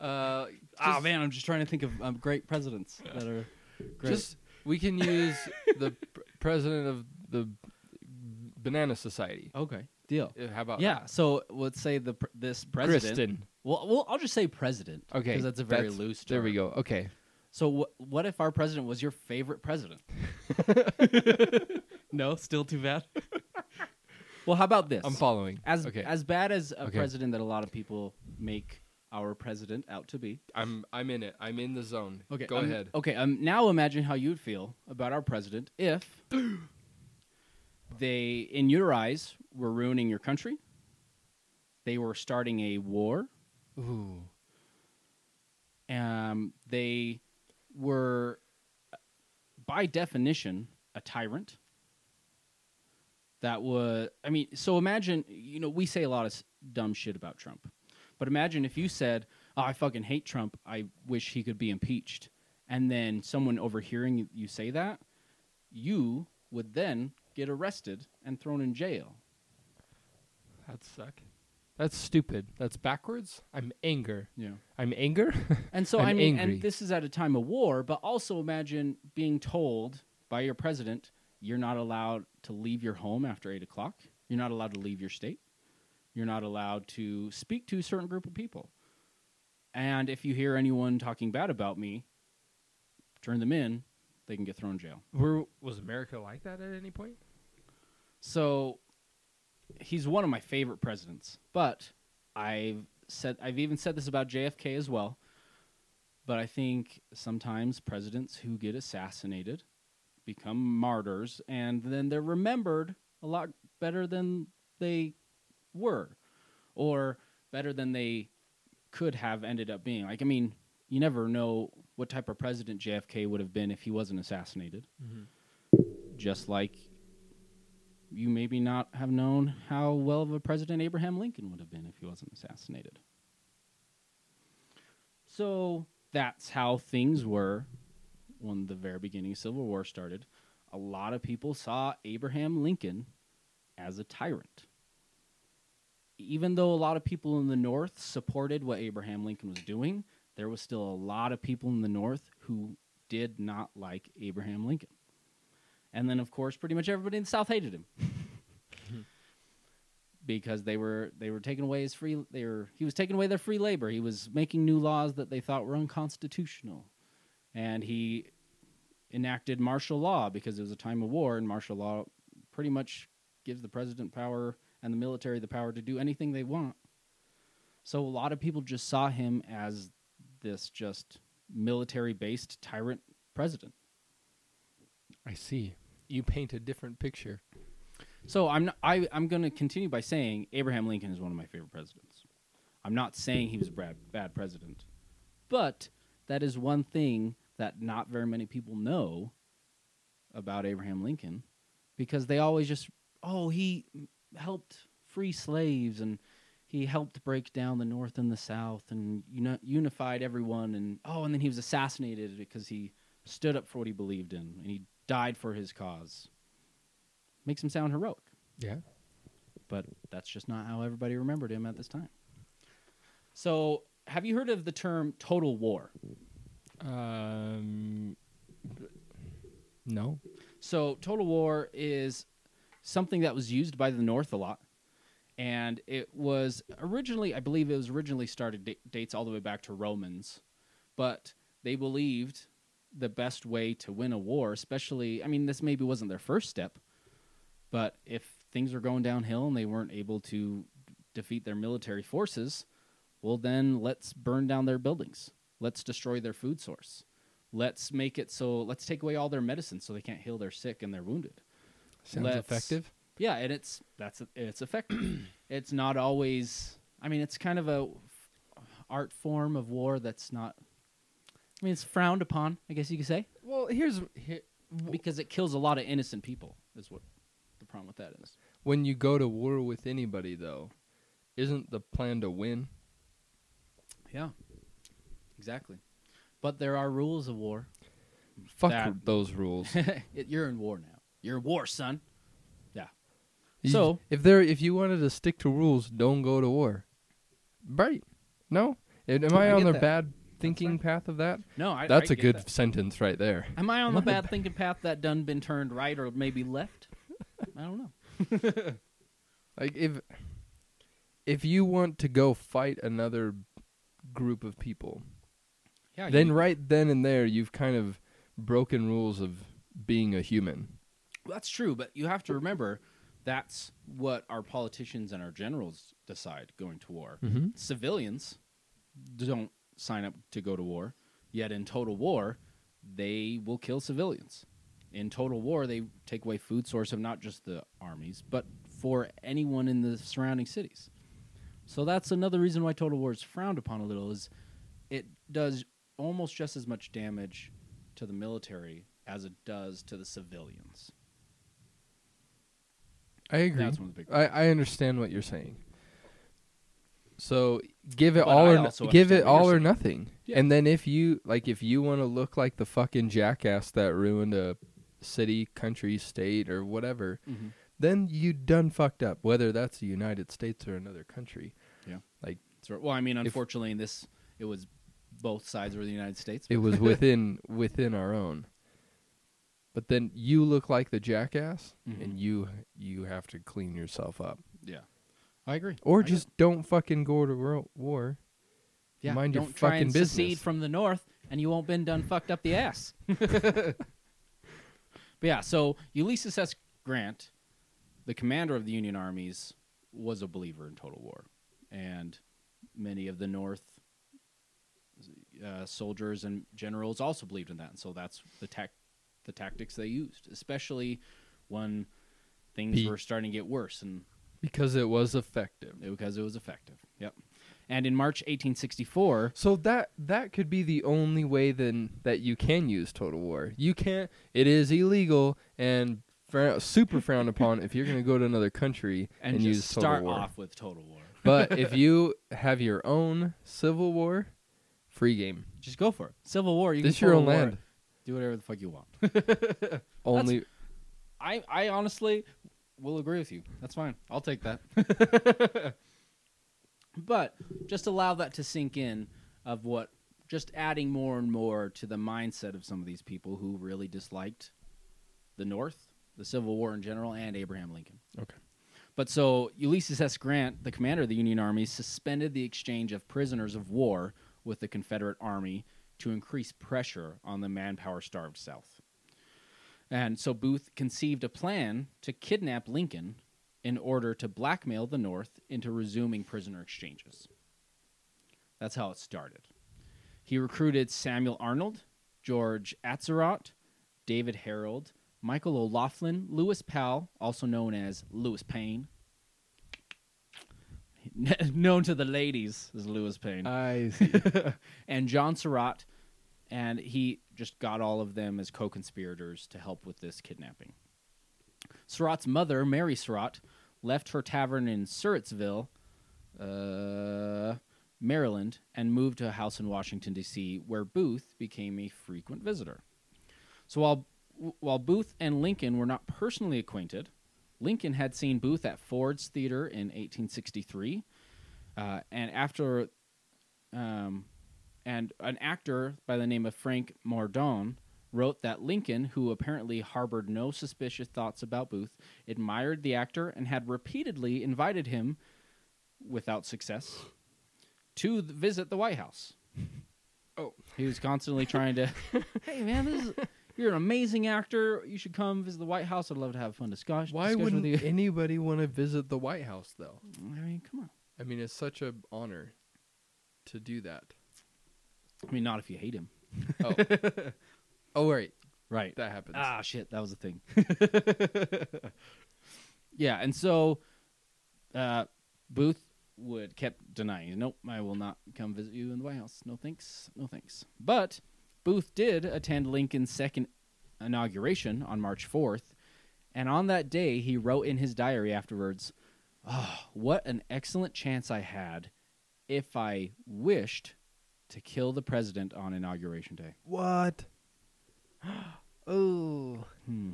Uh, Ah, just- man, I'm just trying to think of um, great presidents that are great. Just we can use the pr- president of the Banana Society. okay, deal. Uh, How about Yeah. So let's say the pr- this president. Kristen? Well, well, I'll just say president. Okay, because that's a very loose. There we go. Okay, So wh- what if our president was your favorite president? no, still too bad. Well, how about this? I'm following. As okay, as bad as a Okay. president that a lot of people make our president out to be. I'm I'm in it. I'm in the zone. Okay, go um, ahead. Okay, um, now imagine how you'd feel about our president if they, in your eyes, were ruining your country. They were starting a war. Ooh, Um, they were, by definition, a tyrant. That was, I mean, so imagine, you know, we say a lot of dumb shit about Trump, but imagine if you said, oh, I fucking hate Trump. I wish he could be impeached. And then someone overhearing you- you say that, you would then get arrested and thrown in jail. that suck. That's stupid. That's backwards. I'm anger. Yeah. I'm anger. And so I'm I mean, angry. and this is at a time of war, but also imagine being told by your president you're not allowed to leave your home after eight o'clock. You're not allowed to leave your state. You're not allowed to speak to a certain group of people. And if you hear anyone talking bad about me, turn them in. They can get thrown in jail. Were, was America like that at any point? So he's one of my favorite presidents. But I've said I've even said this about JFK as well. But I think sometimes presidents who get assassinated become martyrs and then they're remembered a lot better than they were or better than they could have ended up being. Like I mean, you never know what type of president JFK would have been if he wasn't assassinated. Mm-hmm. Just like you maybe not have known how well of a president Abraham Lincoln would have been if he wasn't assassinated. So that's how things were when the very beginning of Civil War started. A lot of people saw Abraham Lincoln as a tyrant. Even though a lot of people in the North supported what Abraham Lincoln was doing, there was still a lot of people in the North who did not like Abraham Lincoln. And then, of course, pretty much everybody in the South hated him because they were they were taking away his free. They were he was taking away their free labor. He was making new laws that they thought were unconstitutional, and he enacted martial law because it was a time of war, and martial law pretty much gives the president power and the military the power to do anything they want. So a lot of people just saw him as this just military based tyrant president. I see. You paint a different picture. So I'm not, I I'm going to continue by saying Abraham Lincoln is one of my favorite presidents. I'm not saying he was a bad, bad president, but that is one thing that not very many people know about Abraham Lincoln because they always just, oh, he helped free slaves and he helped break down the North and the South and uni- unified everyone. And oh, and then he was assassinated because he stood up for what he believed in and he died for his cause. Makes him sound heroic Yeah. but that's just not how everybody remembered him at this time. So, have you heard of the term total war? Um. No. So, total war is something that was used by the North a lot. And it was originally, I believe it was originally started, da- dates all the way back to Romans. But they believed the best way to win a war, especially, I mean, this maybe wasn't their first step, but if things were going downhill and they weren't able to defeat their military forces, well, then let's burn down their buildings. Let's destroy their food source. Let's make it so, let's take away all their medicine so they can't heal their sick and their wounded. Sounds Let's- effective. Yeah, and it's that's it's effective. it's not always. I mean, it's kind of a art form of war that's not. I mean, it's frowned upon. I guess you could say Well, here's here, because it kills a lot of innocent people. Is what the problem with that is. when you go to war with anybody, though, isn't the plan to win? Yeah, exactly. But there are rules of war. Fuck That- those rules. It- You're in war now. You're in war, son. You- So- if there, if you wanted to stick to rules, don't go to war. Right? No. Am am I, I on get the that. bad thinking path of that? No, I. That's a a good sentence right there. Am I on the bad thinking path that done been turned right or maybe left? I don't know. Like if if you want to go fight another group of people, Yeah. then you- right then and there you've kind of broken rules of being a human. That's true, but you have to remember that's what our politicians and our generals decide going to war. Mm-hmm. Civilians don't sign up to go to war, yet in total war, they will kill civilians. In total war, they take away food source of not just the armies, but for anyone in the surrounding cities. So that's another reason why total war is frowned upon a little is it does almost just as much damage to the military as it does to the civilians. I agree. That's one of the big I, I understand what you're saying. So give it But all I or no, give it all or saying. nothing. Yeah. And then if you like if you want to look like the fucking jackass that ruined a city, country, state or whatever, Mhm. then you done fucked up whether that's the United States or another country. That's right. Well, I mean, unfortunately, in this, it was both sides were the United States. It was within within our own. But then you look like the jackass Mhm. and you you have to clean yourself up. yeah, I agree. Or I just don't fucking go to ro- war. yeah, mind your don't try fucking and secede business. from the north, and you won't been done fucked up the ass. but yeah, so Ulysses S. Grant, the commander of the Union armies, was a believer in total war, and many of the North uh, soldiers and generals also believed in that, and so that's the tac- the tactics they used, especially when things Be- were starting to get worse and Because it was effective. because it was effective. Yep. And in March 1864, So that that could be the only way then that you can use total war. You can't. It is illegal and super frowned upon if you're going to go to another country and, and, use total start war. off with total war. But if you have your own civil war, free game. Just go for it. Civil War. You This can your own war land. Do whatever the fuck you want. Only I, I honestly will agree with you. That's fine. I'll take that. but just allow that to sink in of what just adding more and more to the mindset of some of these people who really disliked the North, the Civil War in general, and Abraham Lincoln. Okay. But so Ulysses S. Grant, the commander of the Union Army, suspended the exchange of prisoners of war with the Confederate Army to increase pressure on the manpower starved South. And so Booth conceived a plan to kidnap Lincoln in order to blackmail the North into resuming prisoner exchanges. That's how it started. He recruited Samuel Arnold, George Atzerodt, David Herold, Michael O'Laughlin, Lewis Powell, also known as Lewis Payne. known to the ladies as Lewis Payne, I see. and John Surratt, and he just got all of them as co-conspirators to help with this kidnapping. Surratt's mother, Mary Surratt, left her tavern in Surrattsville, uh, Maryland, and moved to a house in Washington D.C., where Booth became a frequent visitor. So while while Booth and Lincoln were not personally acquainted, Lincoln had seen Booth at Ford's Theater in 1863, uh, and after, um, and an actor by the name of Frank Mordaunt wrote that Lincoln, who apparently harbored no suspicious thoughts about Booth, admired the actor and had repeatedly invited him, without success, to th- visit the White House. Oh. he was constantly trying to. hey man, this is. You're an amazing actor. You should come visit the White House. I'd love to have a fun discussion. Why discussion wouldn't with you. anybody want to visit the White House though? I mean, come on. I mean, it's such an honor to do that. I mean, not if you hate him. Oh, oh right, Right. that happens. Ah, shit, that was a thing. yeah, and so uh, Booth would kept denying, "Nope, I will not come visit you in the White House. No thanks, no thanks." But Booth did attend Lincoln's second inauguration on March fourth, and on that day he wrote in his diary afterwards, "Oh, what an excellent chance I had if I wished to kill the president on inauguration day." What? oh, Hmm.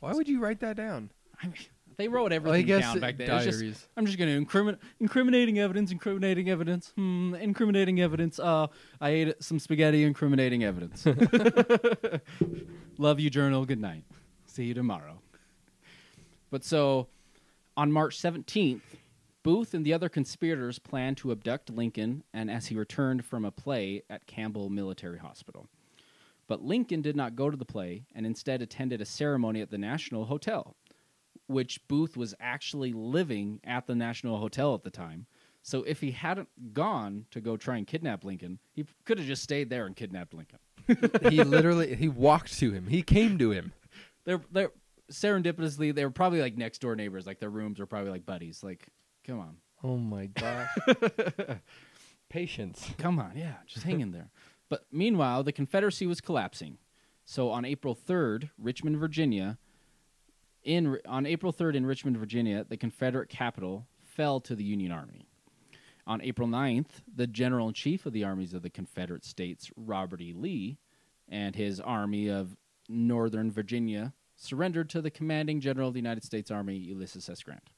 why would you write that down? I mean, they wrote Well, everything I guess down back then. It's just- diaries. I'm just going to incrimin- incriminating evidence, incriminating evidence, hmm, incriminating evidence. Uh, I ate some spaghetti, incriminating evidence. Love you, journal. Good night. See you tomorrow. But so, on March 17th, Booth and the other conspirators planned to abduct Lincoln, and as he returned from a play at Campbell Military Hospital. But Lincoln did not go to the play and instead attended a ceremony at the National Hotel which Booth was actually living at the National Hotel at the time. So if he hadn't gone to go try and kidnap Lincoln, he could have just stayed there and kidnapped Lincoln. he literally he walked to him. He came to him. They're they're serendipitously they were probably like next door neighbors, like their rooms were probably like buddies. Like, come on, Oh my gosh. Patience. come on, yeah, just hang in there. But meanwhile, the Confederacy was collapsing. So on April third, Richmond, Virginia, in on April 3rd in Richmond, Virginia, the Confederate capital fell to the Union Army. On April 9th, the General in Chief of the armies of the Confederate States, Robert E. Lee, and his army of Northern Virginia surrendered to the commanding general of the United States Army, Ulysses S. Grant.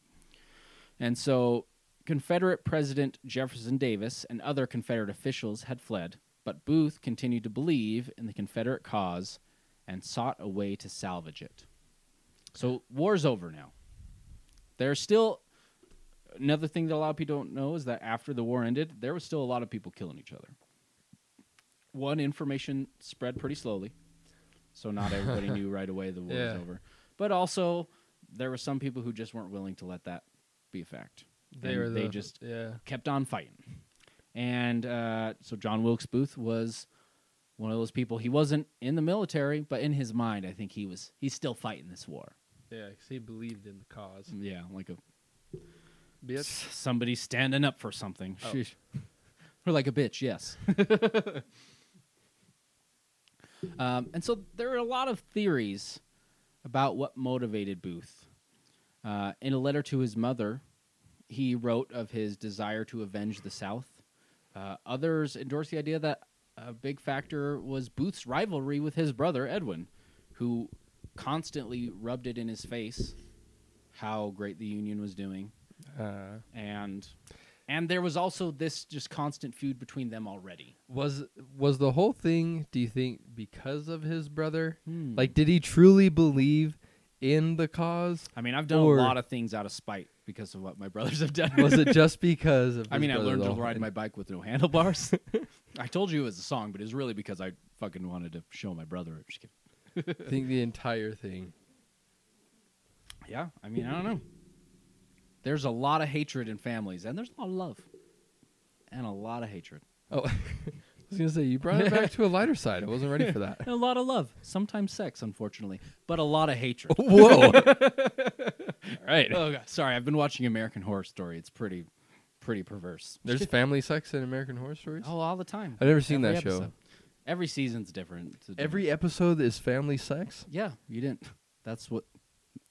And so, Confederate President Jefferson Davis and other Confederate officials had fled, but Booth continued to believe in the Confederate cause and sought a way to salvage it. So war's over now. There's still another thing that a lot of people don't know is that after the war ended, there was still a lot of people killing each other. One information spread pretty slowly, so not everybody knew right away the war Yeah. was over. But also, there were some people who just weren't willing to let that be a fact. They were they just yeah. kept on fighting. And uh, so John Wilkes Booth was one of those people. He wasn't in the military, but in his mind, I think he was. He's still fighting this war. Yeah, 'cause he believed in the cause. Yeah, like a Bitch. somebody standing up for something. Oh. Sheesh. or like a bitch, yes. um, and so there are a lot of theories about what motivated Booth. Uh, in a letter to his mother, he wrote of his desire to avenge the South. Uh, others endorse the idea that a big factor was Booth's rivalry with his brother Edwin, who constantly rubbed it in his face how great the Union was doing Uh, and and there was also this just constant feud between them already. was was the whole thing? Do you think because of his brother? Hmm. Like, did he truly believe in the cause? I mean, I've done or- a lot of things out of spite because of what my brothers have done. Was it just because of? I mean, I learned to ride my bike with no handlebars. I told you it was a song, but it was really because I fucking wanted to show my brother. Just kidding. I think the entire thing. Yeah, I mean, I don't know. There's a lot of hatred in families, and there's a lot of love, and a lot of hatred, Oh, I was gonna say you brought it back to a lighter side. I wasn't ready for that. and a lot of love. Sometimes sex, unfortunately, but a lot of hatred. Whoa! All right. Oh god, sorry. I've been watching American Horror Story. It's pretty, pretty perverse. There's family sex in American Horror Stories. oh, all the time. I've never seen Every that show. episode. Every season's different. It's a different- Every episode is family sex. yeah, you didn't. That's what.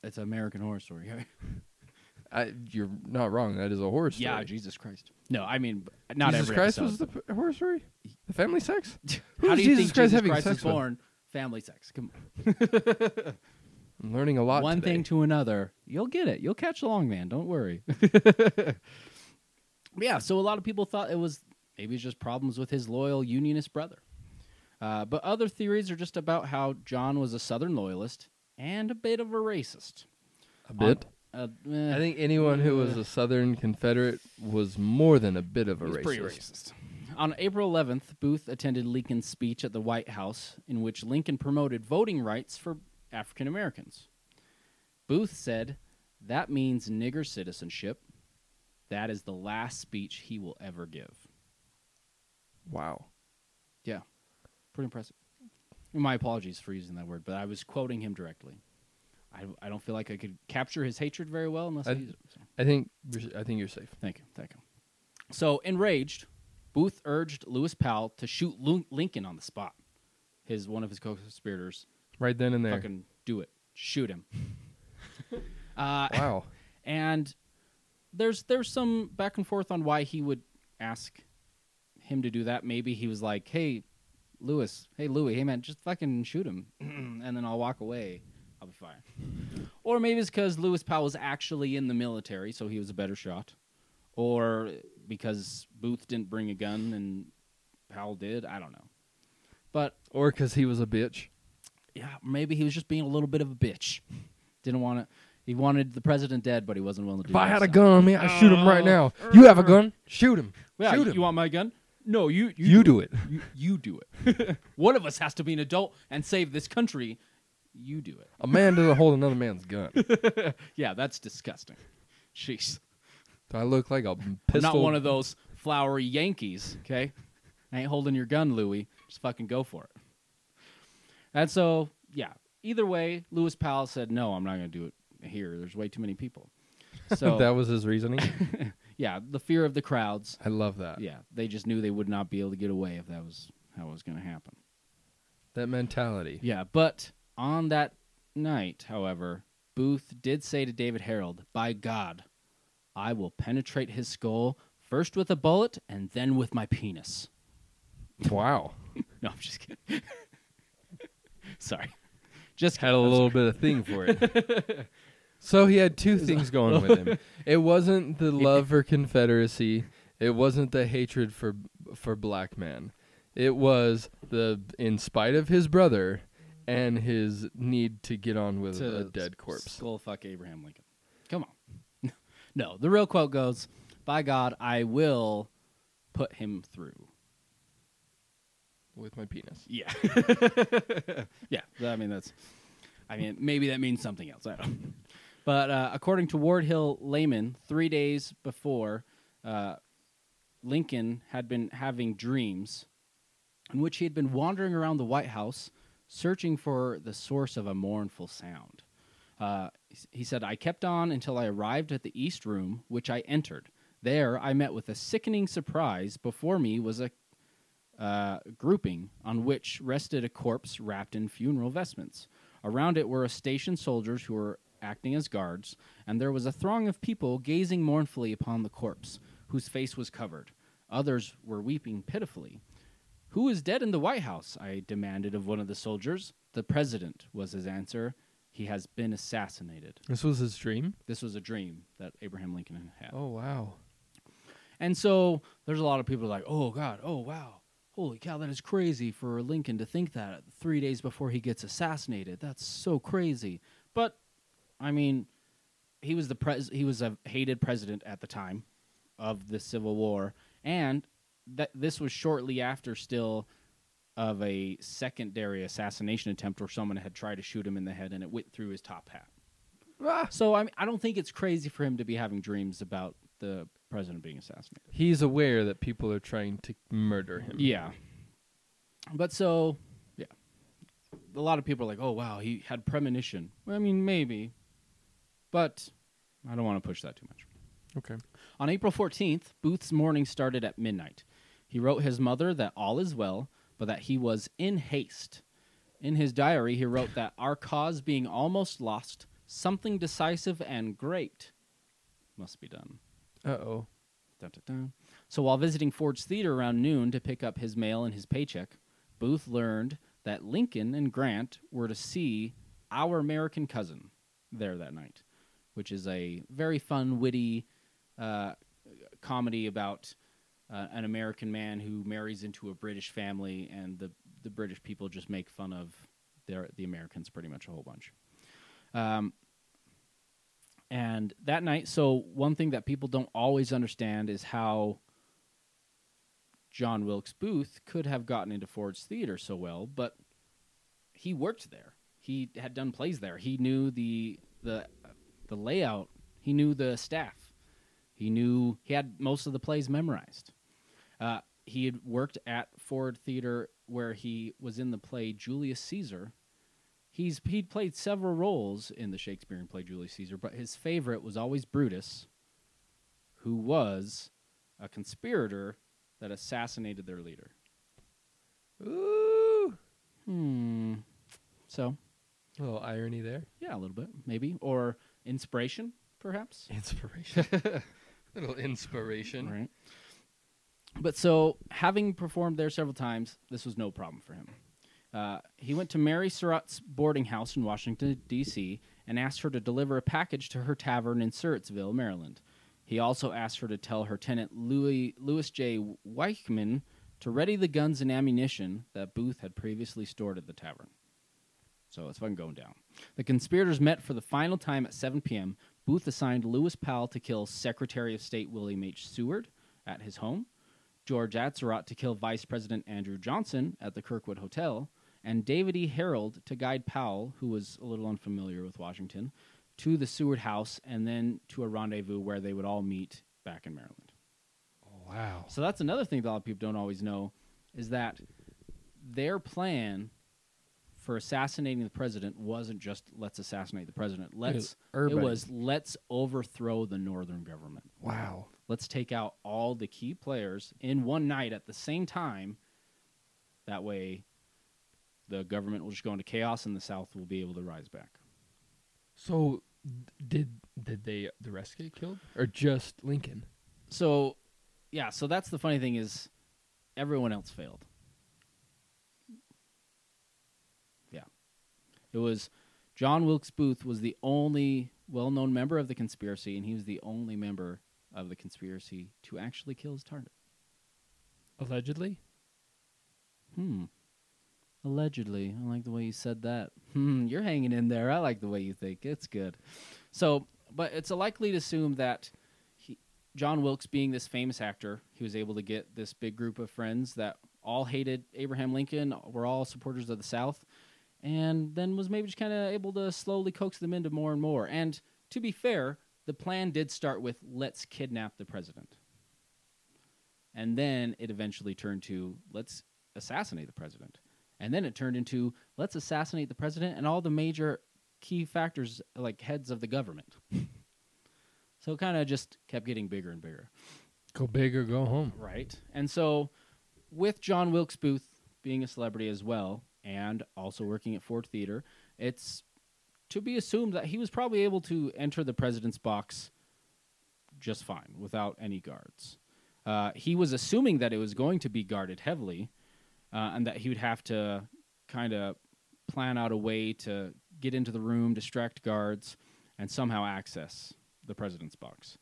It's American Horror Story. I, you're not wrong. That is a horror story. yeah, Jesus Christ. No, I mean not Jesus every Christ episode. was the p- horror story. The family sex. How Who's do you Jesus think Christ Jesus having Christ sex was with? born? Family sex. Come on. I'm learning a lot. One today. thing to another. You'll get it. You'll catch along, man. Don't worry. yeah. So a lot of people thought it was maybe it's just problems with his loyal Unionist brother. Uh, but other theories are just about how John was a Southern loyalist and a bit of a racist. a bit. Uh, eh, I think anyone who was a Southern Confederate was more than a bit of a He's racist. pretty racist. On April 11th, Booth attended Lincoln's speech at the White House, in which Lincoln promoted voting rights for African Americans. Booth said, That means nigger citizenship. That is the last speech he will ever give. Wow. Yeah, pretty impressive. My apologies for using that word, but I was quoting him directly. I, I don't feel like I could capture his hatred very well unless I, I- use it. so. I think you're, I think you're safe. Thank you. Thank you. So, enraged, Booth urged Lewis Powell to shoot Lincoln on the spot. His one of his co-conspirators, Right then and there. fucking do it, shoot him. uh, Wow. and there's there's some back and forth on why he would ask him to do that. Maybe he was like, "Hey, Lewis, hey Louis, hey man, just fucking shoot him, and then I'll walk away. I'll be fine." Or maybe it's because Lewis Powell was actually in the military, so he was a better shot. Or because Booth didn't bring a gun and Powell did. I don't know. But Or because he was a bitch. yeah, maybe he was just being a little bit of a bitch. Didn't want to. He wanted the president dead, but he wasn't willing to do If I had a gun on me, I'd shoot him right now. You have a gun? Shoot him. Yeah, shoot him. you want my gun? No, you you, You do it. You, you do it. One of us has to be an adult and save this country. You do it. A man doesn't hold another man's gun. Yeah, that's disgusting. Jeez, Do I look like a I'm pistol? not one of those flowery Yankees. Okay, I ain't holding your gun, Louis. Just fucking go for it. And so, yeah. Either way, Lewis Powell said, "No, I'm not going to do it here. There's way too many people." So that was his reasoning. Yeah, the fear of the crowds. I love that. Yeah, they just knew they would not be able to get away if that was how it was going to happen. That mentality. Yeah, but on that night, however, Booth did say to David Herold, "By God, I will penetrate his skull first with a bullet and then with my penis." Wow. No, I'm just kidding. Sorry, just Had a little bit of thing for it. so he had two things going with him. It wasn't the love for Confederacy. It wasn't the hatred for for black man. It was the in spite of his brother and his need to get on with to a dead corpse. Skull fuck Abraham Lincoln. Come on. no, the real quote goes, "By God, I will put him through." with my penis. Yeah. yeah. I mean, that's. I mean, maybe that means something else. I don't. But uh, according to Ward Hill Lamon, three days before, uh, Lincoln had been having dreams in which he had been wandering around the White House searching for the source of a mournful sound. Uh, he said, I kept on until I arrived at the East Room, which I entered. There, I met with a sickening surprise. Before me was a uh, grouping on which rested a corpse wrapped in funeral vestments. Around it were a stationed soldiers who were acting as guards, and there was a throng of people gazing mournfully upon the corpse, whose face was covered. Others were weeping pitifully. Who is dead in the White House? I demanded of one of the soldiers. The president was his answer. He has been assassinated. This was his dream. This was a dream that Abraham Lincoln had. Oh wow. And so there's a lot of people like, oh God, oh wow, holy cow, that is crazy for Lincoln to think that three days before he gets assassinated. That's so crazy. But I mean, he was the pres- he was a hated president at the time of the Civil War, and that this was shortly after still of a secondary assassination attempt where someone had tried to shoot him in the head and it went through his top hat. Ah. So I mean, I don't think it's crazy for him to be having dreams about the president being assassinated. He's aware that people are trying to murder him. Yeah. But so, yeah. A lot of people are like, oh, wow, he had premonition. Well, I mean, maybe. But I don't want to push that too much. Okay. On April 14th, Booth's morning started at midnight. He wrote his mother that all is well, but that he was in haste. In his diary, he wrote that our cause being almost lost, something decisive and great must be done. Uh oh. So while visiting Ford's Theater around noon to pick up his mail and his paycheck, Booth learned that Lincoln and Grant were to see Our American Cousin there that night, which is a very fun, witty uh, comedy about uh, an American man who marries into a British family, and the the British people just make fun of their the Americans pretty much a whole bunch. Um, and that night, so one thing that people don't always understand is how John Wilkes Booth could have gotten into Ford's Theater so well, but he worked there. He had done plays there. He knew the the the layout. He knew the staff. He knew he had most of the plays memorized. Uh, he had worked at Ford Theater where he was in the play Julius Caesar. He's he'd played several roles in the Shakespearean play Julius Caesar, but his favorite was always Brutus, who was a conspirator that assassinated their leader. Ooh. Hmm. So, A little irony there. yeah, a little bit, maybe, or inspiration, perhaps. Inspiration. little inspiration. Right. But so, having performed there several times, this was no problem for him. Uh, he went to Mary Surratt's boarding house in Washington, D.C., and asked her to deliver a package to her tavern in Surrattsville, Maryland. He also asked her to tell her tenant Louis, Louis J. Weichmann to ready the guns and ammunition that Booth had previously stored at the tavern. So it's fun going down. The conspirators met for the final time at 7 p.m. Booth assigned Lewis Powell to kill Secretary of State William H. Seward at his home, George Atzerodt to kill Vice President Andrew Johnson at the Kirkwood Hotel, and David E. Herold to guide Powell, who was a little unfamiliar with Washington, to the Seward house and then to a rendezvous where they would all meet back in Maryland. Oh, wow. So that's another thing that a lot of people don't always know is that their plan for assassinating the president wasn't just let's assassinate the president. Let's urban. it was let's overthrow the northern government. Wow. Let's take out all the key players in one night at the same time. That way the government will just go into chaos and the south will be able to rise back. So did did they the rest get killed or just Lincoln? So, yeah, so that's the funny thing is everyone else failed. Yeah. It was John Wilkes Booth was the only well-known member of the conspiracy and he was the only member of the conspiracy to actually kill his target. Allegedly. Hmm. Allegedly. I like the way you said that. Hmm, you're hanging in there. I like the way you think. It's good. So, but it's a likely to assume that he, John Wilkes, being this famous actor, he was able to get this big group of friends that all hated Abraham Lincoln, were all supporters of the South, and then was maybe just kind of able to slowly coax them into more and more. And to be fair, the plan did start with let's kidnap the president. And then it eventually turned to let's assassinate the president. And then it turned into let's assassinate the president and all the major key factors like heads of the government. so it kind of just kept getting bigger and bigger. Go big or go home. Right. And so with John Wilkes Booth being a celebrity as well and also working at Ford Theater, it's to be assumed that he was probably able to enter the president's box just fine without any guards. Uh, he was assuming that it was going to be guarded heavily uh, and that he would have to kind of plan out a way to get into the room, distract guards, and somehow access the president's box.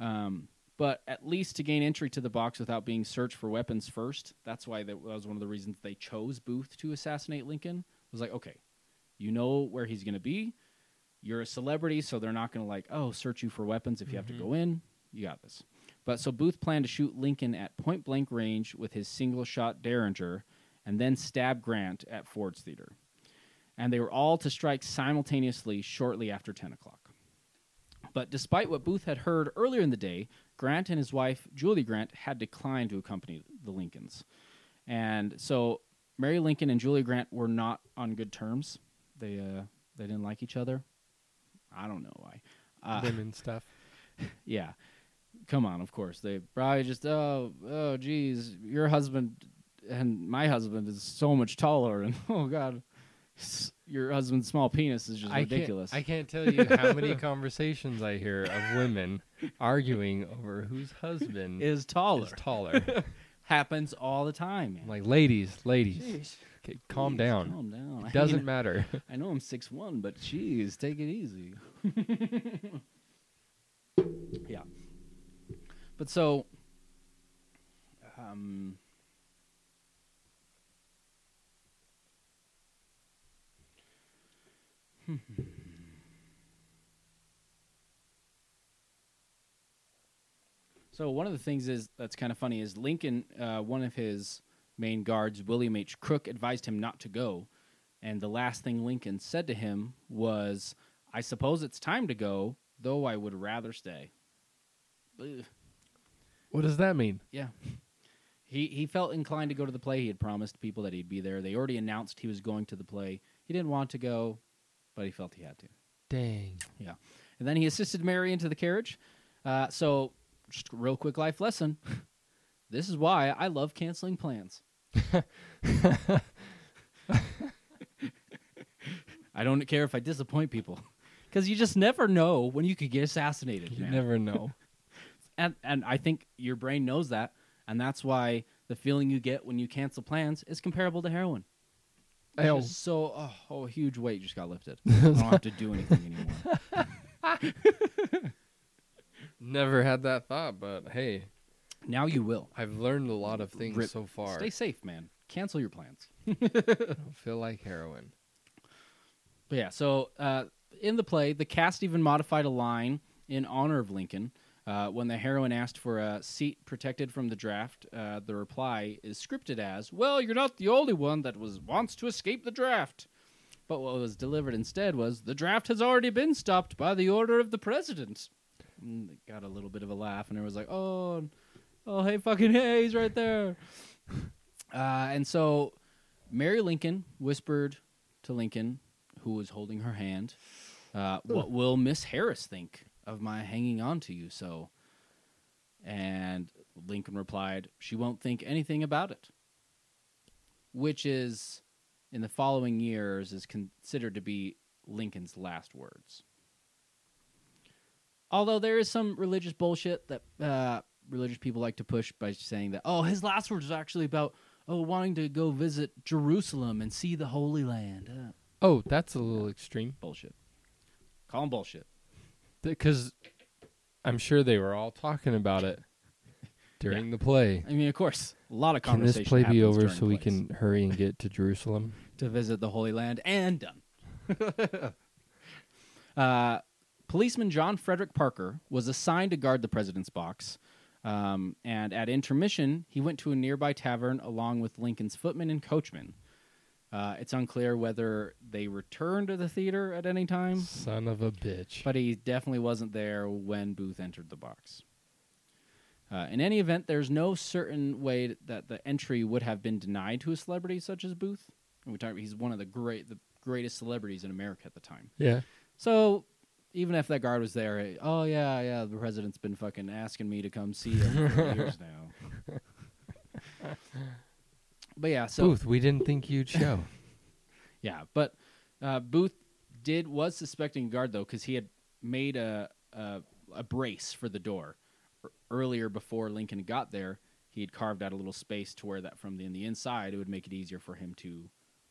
Um, but at least to gain entry to the box without being searched for weapons first. That's why that was one of the reasons they chose Booth to assassinate Lincoln. It was like, okay, you know where he's going to be. You're a celebrity, so they're not going to like, oh, search you for weapons if you have to go mm-hmm. in. You got this. But so Booth planned to shoot Lincoln at point blank range with his single shot Derringer and then stab Grant at Ford's Theater. And they were all to strike simultaneously shortly after 10 o'clock. But despite what Booth had heard earlier in the day, Grant and his wife, Julie Grant, had declined to accompany the Lincolns. And so Mary Lincoln and Julie Grant were not on good terms. They, uh, they didn't like each other. I don't know why. Uh, Women stuff. yeah. come on, of course they probably just oh oh geez, your husband and my husband is so much taller, and oh god, s- your husband's small penis is just I ridiculous. Can't, I can't tell you how many conversations I hear of women arguing over whose husband is taller. is taller. Happens all the time, man. Like, ladies, ladies, Jeez. okay, calm Jeez, down. Calm down. It doesn't mean, matter. I know I'm six one, but geez, take it easy. yeah. But so, um, so one of the things is that's kind of funny is Lincoln, uh, one of his main guards, William H. Crook, advised him not to go. And the last thing Lincoln said to him was, I suppose it's time to go, though I would rather stay. Ugh. What does that mean? Yeah. He he felt inclined to go to the play. He had promised people that he'd be there. They already announced he was going to the play. He didn't want to go, but he felt he had to. Dang. Yeah. And then he assisted Mary into the carriage. Uh, so, just a real quick life lesson. this is why I love canceling plans. I don't care if I disappoint people. Because you just never know when you could get assassinated. You man. never know. and and I think your brain knows that, and that's why the feeling you get when you cancel plans is comparable to heroin. Oh. so oh, oh, a huge weight just got lifted. I don't have to do anything anymore. Never had that thought, but hey, Now you will. I've learned a lot of things Rip. so far. Stay safe, man. Cancel your plans. I don't feel like heroin. But yeah, so uh, in the play, the cast even modified a line in honor of Lincoln. Uh, when the heroine asked for a seat protected from the draft, uh, the reply is scripted as, "Well, you're not the only one that was wants to escape the draft." But what was delivered instead was, "The draft has already been stopped by the order of the president." It got a little bit of a laugh, and it was like, "Oh, oh, hey, fucking hey, he's right there." Uh, and so, Mary Lincoln whispered to Lincoln, who was holding her hand, uh, "What will Miss Harris think of my hanging on to you so?" And Lincoln replied, "She won't think anything about it." Which is, in the following years, is considered to be Lincoln's last words. Although there is some religious bullshit that uh, religious people like to push by saying that, oh, his last words are actually about oh wanting to go visit Jerusalem and see the Holy Land. Uh, Oh, that's a little extreme. bullshit. Call him bullshit. Because I'm sure they were all talking about it during the play. I mean, of course, a lot of Can conversation. this play be over so we can hurry and get to Jerusalem? to visit the Holy Land and done. uh, policeman John Frederick Parker was assigned to guard the president's box. Um, and at intermission, he went to a nearby tavern along with Lincoln's footman and coachman. Uh, it's unclear whether they returned to the theater at any time, Son of a bitch. but he definitely wasn't there when Booth entered the box. Uh, in any event, there's no certain way that the entry would have been denied to a celebrity such as Booth. And we talk, he's one of the great, the greatest celebrities in America at the time. yeah. So even if that guard was there, eh, oh yeah, yeah, the president's been fucking asking me to come see him for years now. but yeah, so Booth, we didn't think you'd show. yeah, but uh, Booth did was suspecting guard though because he had made a, a a brace for the door earlier before Lincoln got there. He had carved out a little space to where that from the, in the inside it would make it easier for him to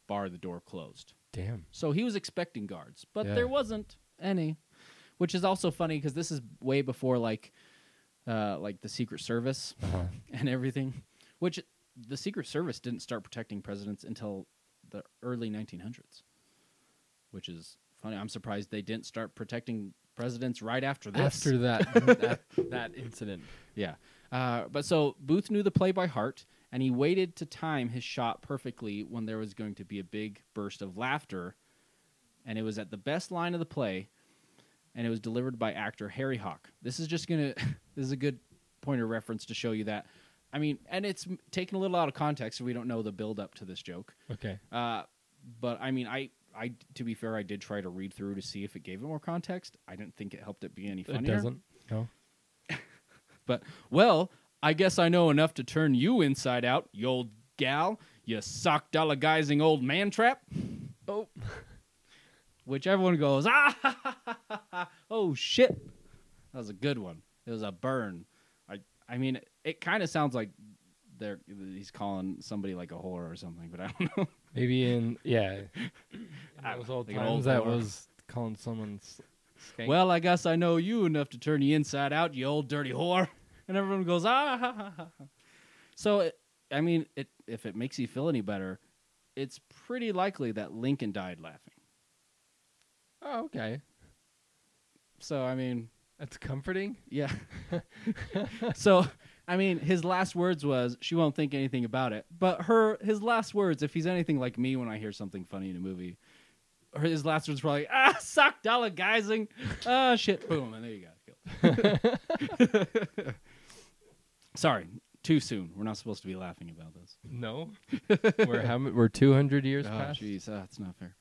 bar the door closed. Damn. So he was expecting guards, but Yeah. there wasn't any, which is also funny because this is way before like uh, like the Secret Service Uh-huh. and everything, which the Secret Service didn't start protecting presidents until the early 1900s, which is funny. I'm surprised they didn't start protecting presidents right after this. After that, that that incident. Yeah. Uh, but so Booth knew the play by heart, and he waited to time his shot perfectly when there was going to be a big burst of laughter. And it was at the best line of the play, and it was delivered by actor Harry Hawk. This is just going to, this is a good point of reference to show you that. I mean, and it's taken a little out of context, so we don't know the build up to this joke. Okay. Uh, but I mean, I, I, to be fair, I did try to read through to see if it gave it more context. I didn't think it helped it be any It doesn't. No. But well, I guess I know enough to turn you inside out, you old gal, you sockdologizing old man trap. Oh, which everyone goes ah, oh shit, that was a good one. It was a burn. I I mean, it kind of sounds like they're he's calling somebody like a whore or something, but I don't know. Maybe in yeah, I- those old like times that whore. was calling someone skank. Well, I guess I know you enough to turn you inside out, you old dirty whore. And everyone goes, ah. Ha, ha, ha. ha." So, it, I mean, it, if it makes you feel any better, it's pretty likely that Lincoln died laughing. Oh, okay, So, I mean, that's comforting. yeah. so, I mean, his last words was, "She won't think anything about it." But her, his last words, if he's anything like me when I hear something funny in a movie, her, his last words were probably, "Ah, sockdologizing, ah, shit, boom," and there you go. Killed. Sorry, too soon. We're not supposed to be laughing about this. No, we're how m- we're two hundred years Oh, past. jeez, that's not fair.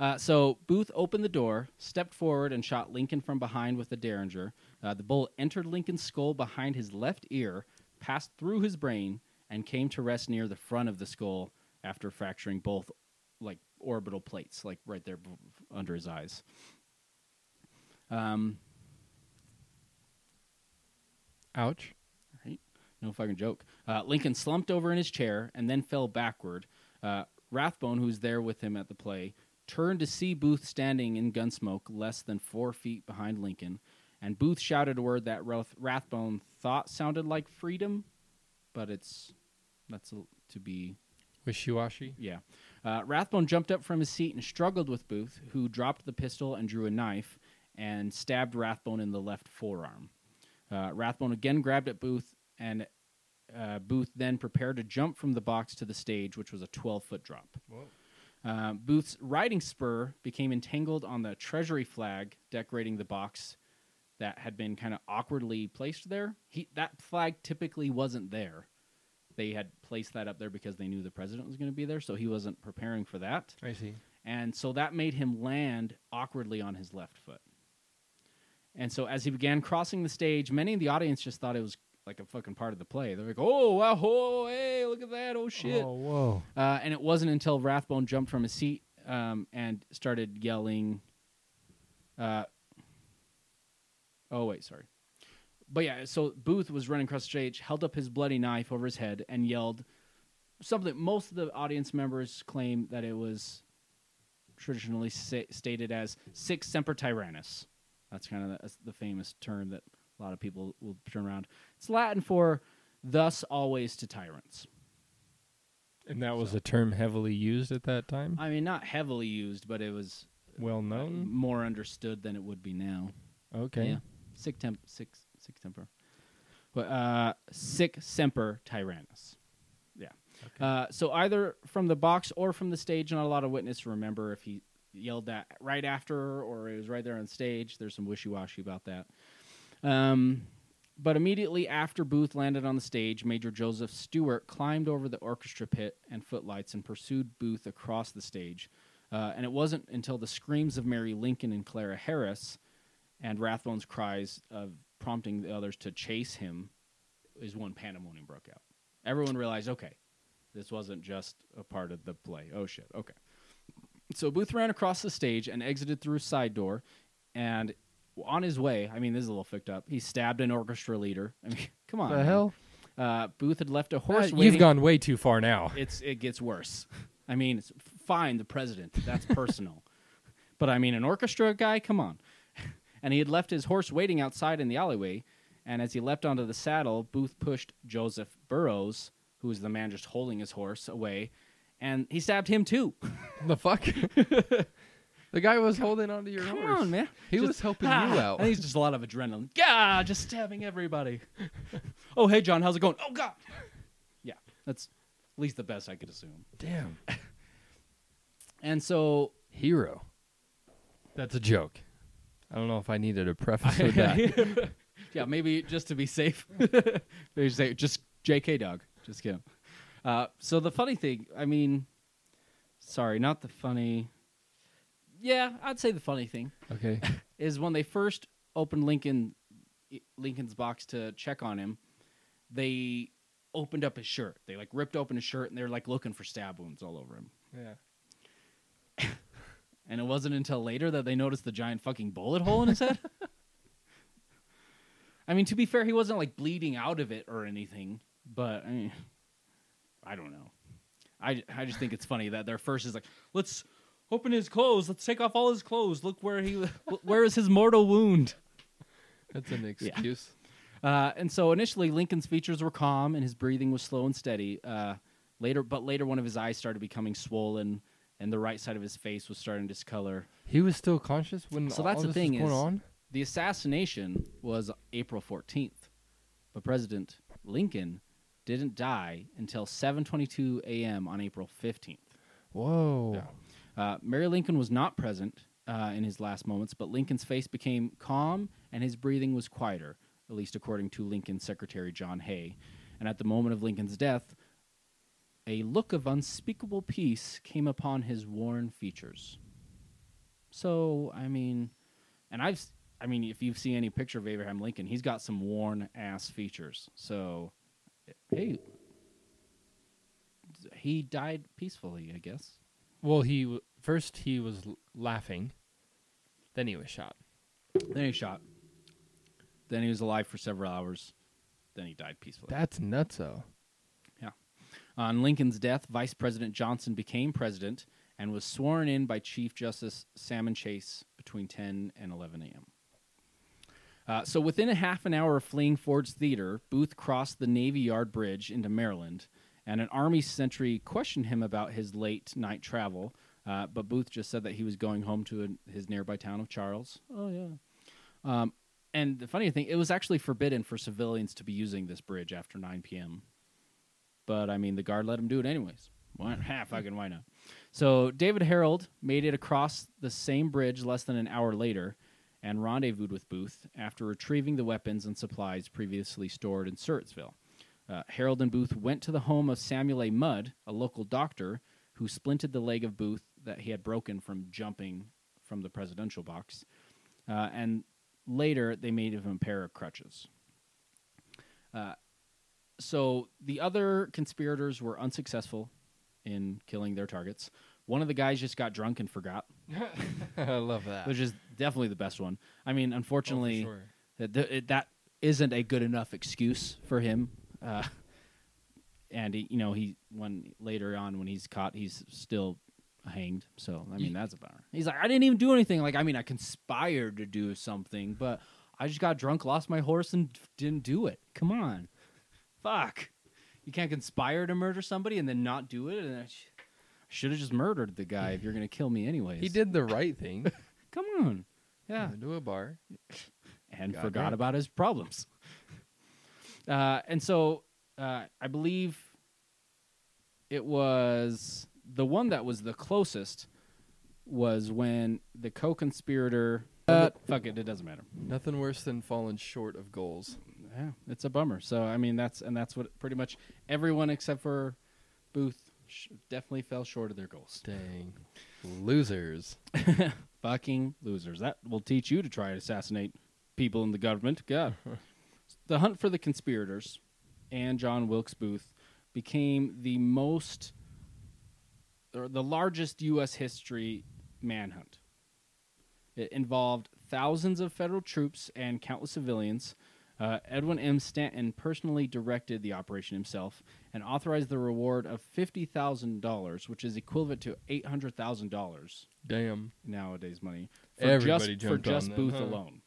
Uh, so Booth opened the door, stepped forward, and shot Lincoln from behind with the Derringer. Uh, the bullet entered Lincoln's skull behind his left ear, passed through his brain, and came to rest near the front of the skull after fracturing both, like orbital plates, like right there b- under his eyes. Um, Ouch. No fucking joke. Uh, Lincoln slumped over in his chair and then fell backward. Uh, Rathbone, who's there with him at the play, turned to see Booth standing in gunsmoke less than four feet behind Lincoln, and Booth shouted a word that Rath- Rathbone thought sounded like freedom, but it's that's a, to be Wishy washy. yeah. Uh, Rathbone jumped up from his seat and struggled with Booth, who dropped the pistol and drew a knife and stabbed Rathbone in the left forearm. Uh, Rathbone again grabbed at Booth, and uh, Booth then prepared to jump from the box to the stage, which was a 12 foot drop. Uh, Booth's riding spur became entangled on the Treasury flag decorating the box that had been kind of awkwardly placed there. He, that flag typically wasn't there. They had placed that up there because they knew the president was going to be there, so he wasn't preparing for that. I see. And so that made him land awkwardly on his left foot. And so as he began crossing the stage, many in the audience just thought it was like a fucking part of the play. They're like, oh, wow, oh, hey, look at that, oh, shit. Oh, whoa. Uh, and it wasn't until Rathbone jumped from his seat um, and started yelling. Uh, oh wait, sorry. But yeah, so Booth was running across the stage, held up his bloody knife over his head, and yelled something. Most of the audience members claim that it was traditionally sa- stated as "Sic semper tyrannis." That's kind of the, the famous term that a lot of people will turn around. It's Latin for "thus always to tyrants." And that was a term heavily used at that time. I mean, not heavily used, but it was well uh, known. more understood than it would be now. Okay. Yeah, sick temp, sick, sick temper, but uh, sic semper tyrannis. Yeah. Uh, so either from the box or from the stage, not a lot of witness remember if he yelled that right after or it was right there on stage. There's some wishy washy about that. Um, but immediately after Booth landed on the stage, Major Joseph Stewart climbed over the orchestra pit and footlights and pursued Booth across the stage. Uh, and it wasn't until the screams of Mary Lincoln and Clara Harris and Rathbone's cries of prompting the others to chase him is when pandemonium broke out. Everyone realized, okay, this wasn't just a part of the play. Oh shit, okay. So Booth ran across the stage and exited through a side door, and on his way, I mean, this is a little fucked up. He stabbed an orchestra leader. I mean, come on, The man. hell? Uh, Booth had left a Uh, horse. you've gone way too far now. it's it gets worse. I mean, it's fine the president. That's personal. but I mean, an orchestra guy, come on. and he had left his horse waiting outside in the alleyway. And as he leapt onto the saddle, Booth pushed Joseph Burroughs, who was the man just holding his horse, away, and he stabbed him too. the fuck? The guy was holding onto your Come horse. on, man. He Just- was helping ah, you out. I think it's just a lot of adrenaline. Yeah, just stabbing everybody. oh, hey, John, how's it going? Oh, God. Yeah, that's at least the best I could assume. Damn. And so Hero. That's a joke. I don't know if I needed a preface with that. yeah, maybe just to be safe. maybe say just J.K. Dog. Just kidding. Uh, so the funny thing, I mean, sorry, not the funny. Yeah, I'd say the funny thing Okay. is when they first opened Lincoln Lincoln's box to check on him, they opened up his shirt. They like ripped open his shirt and they're like looking for stab wounds all over him. Yeah. And it wasn't until later that they noticed the giant fucking bullet hole in his head. I mean, to be fair, he wasn't like bleeding out of it or anything, but I mean, I don't know. I, I just think it's funny that their first is like, let's open his clothes, let's take off all his clothes, look where he, where is his mortal wound. That's an excuse. Uh, and so initially, Lincoln's features were calm and his breathing was slow and steady. Uh, later, but later, one of his eyes started becoming swollen, and the right side of his face was starting to discolor. He was still conscious when So all that's the this thing was going is- on. The assassination was April 14th, but President Lincoln didn't die until 7:22 a.m. on April 15th. Whoa. Uh, Mary Lincoln was not present uh, in his last moments, but Lincoln's face became calm and his breathing was quieter, at least according to Lincoln's secretary John Hay. And at the moment of Lincoln's death, a look of unspeakable peace came upon his worn features. So, I mean, and I've, I mean, if you've seen any picture of Abraham Lincoln, he's got some worn ass features. So, hey, he died peacefully, I guess. Well, he w- first he was l- laughing, then he was shot. Then he shot. Then he was alive for several hours. Then he died peacefully. That's nutso. On Lincoln's death, Vice President Johnson became president and was sworn in by Chief Justice Salmon Chase between 10 and 11 a.m. Uh, so within a half an hour of fleeing Ford's Theater, Booth crossed the Navy Yard Bridge into Maryland, and an Army sentry questioned him about his late night travel. Uh, but Booth just said that he was going home to a, his nearby town of Charles. Oh yeah. Um, and the funny thing, it was actually forbidden for civilians to be using this bridge after 9 p.m. But I mean, the guard let him do it anyways. Why? Ha, fucking why not? So David Herold made it across the same bridge less than an hour later, and rendezvoused with Booth after retrieving the weapons and supplies previously stored in Surrattsville. Uh, Herold and Booth went to the home of Samuel A. Mudd, a local doctor who splinted the leg of Booth that he had broken from jumping from the presidential box. Uh, and later, they made him a pair of crutches. Uh, so the other conspirators were unsuccessful in killing their targets. One of the guys just got drunk and forgot, I love that. which is definitely the best one. I mean, unfortunately, Oh, sure. that th- it- that isn't a good enough excuse for him. Uh, and he, you know, he when later on when he's caught, he's still hanged. So I mean, that's a bummer. He's like, I didn't even do anything. Like, I mean, I conspired to do something, but I just got drunk, lost my horse, and didn't do it. Come on, fuck. You can't conspire to murder somebody and then not do it. And I sh- should have just murdered the guy if you're gonna kill me anyways. He did the right thing. Come on. Yeah Went to a bar. and Got forgot drunk. about his problems. Uh, and so uh, I believe it was the one that was the closest was when the co-conspirator. Uh, fuck it, it doesn't matter. Nothing worse than falling short of goals. Yeah, it's a bummer. So I mean, that's and that's what pretty much everyone except for Booth sh- definitely fell short of their goals. Dang. Losers. Fucking losers. That will teach you to try to assassinate people in the government. God. the hunt for the conspirators and John Wilkes Booth became the most or the largest U.S. history manhunt. It involved thousands of federal troops and countless civilians. Uh, Edwin M. Stanton personally directed the operation himself and authorized the reward of fifty thousand dollars, which is equivalent to eight hundred thousand dollars Damn. nowadays money for Everybody just for jumped on just them, Booth huh? alone.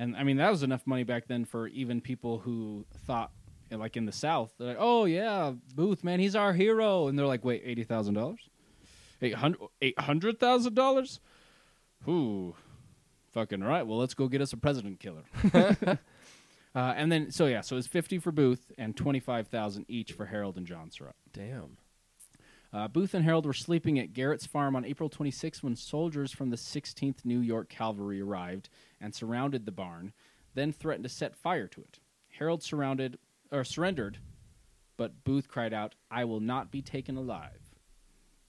And I mean that was enough money back then for even people who thought like in the South, they're like, "Oh yeah, Booth, man, he's our hero," and they're like, "Wait, eighty thousand dollars, eight hundred eight hundred thousand dollars? Ooh, fucking right. Well, let's go get us a president killer." uh, and then so yeah, so it's fifty for Booth and twenty five thousand each for Herold and John Surratt. Damn. Uh, Booth and Herold were sleeping at Garrett's farm on April 26 when soldiers from the 16th New York Cavalry arrived and surrounded the barn, then threatened to set fire to it. Herold surrounded or surrendered, but Booth cried out, "I will not be taken alive."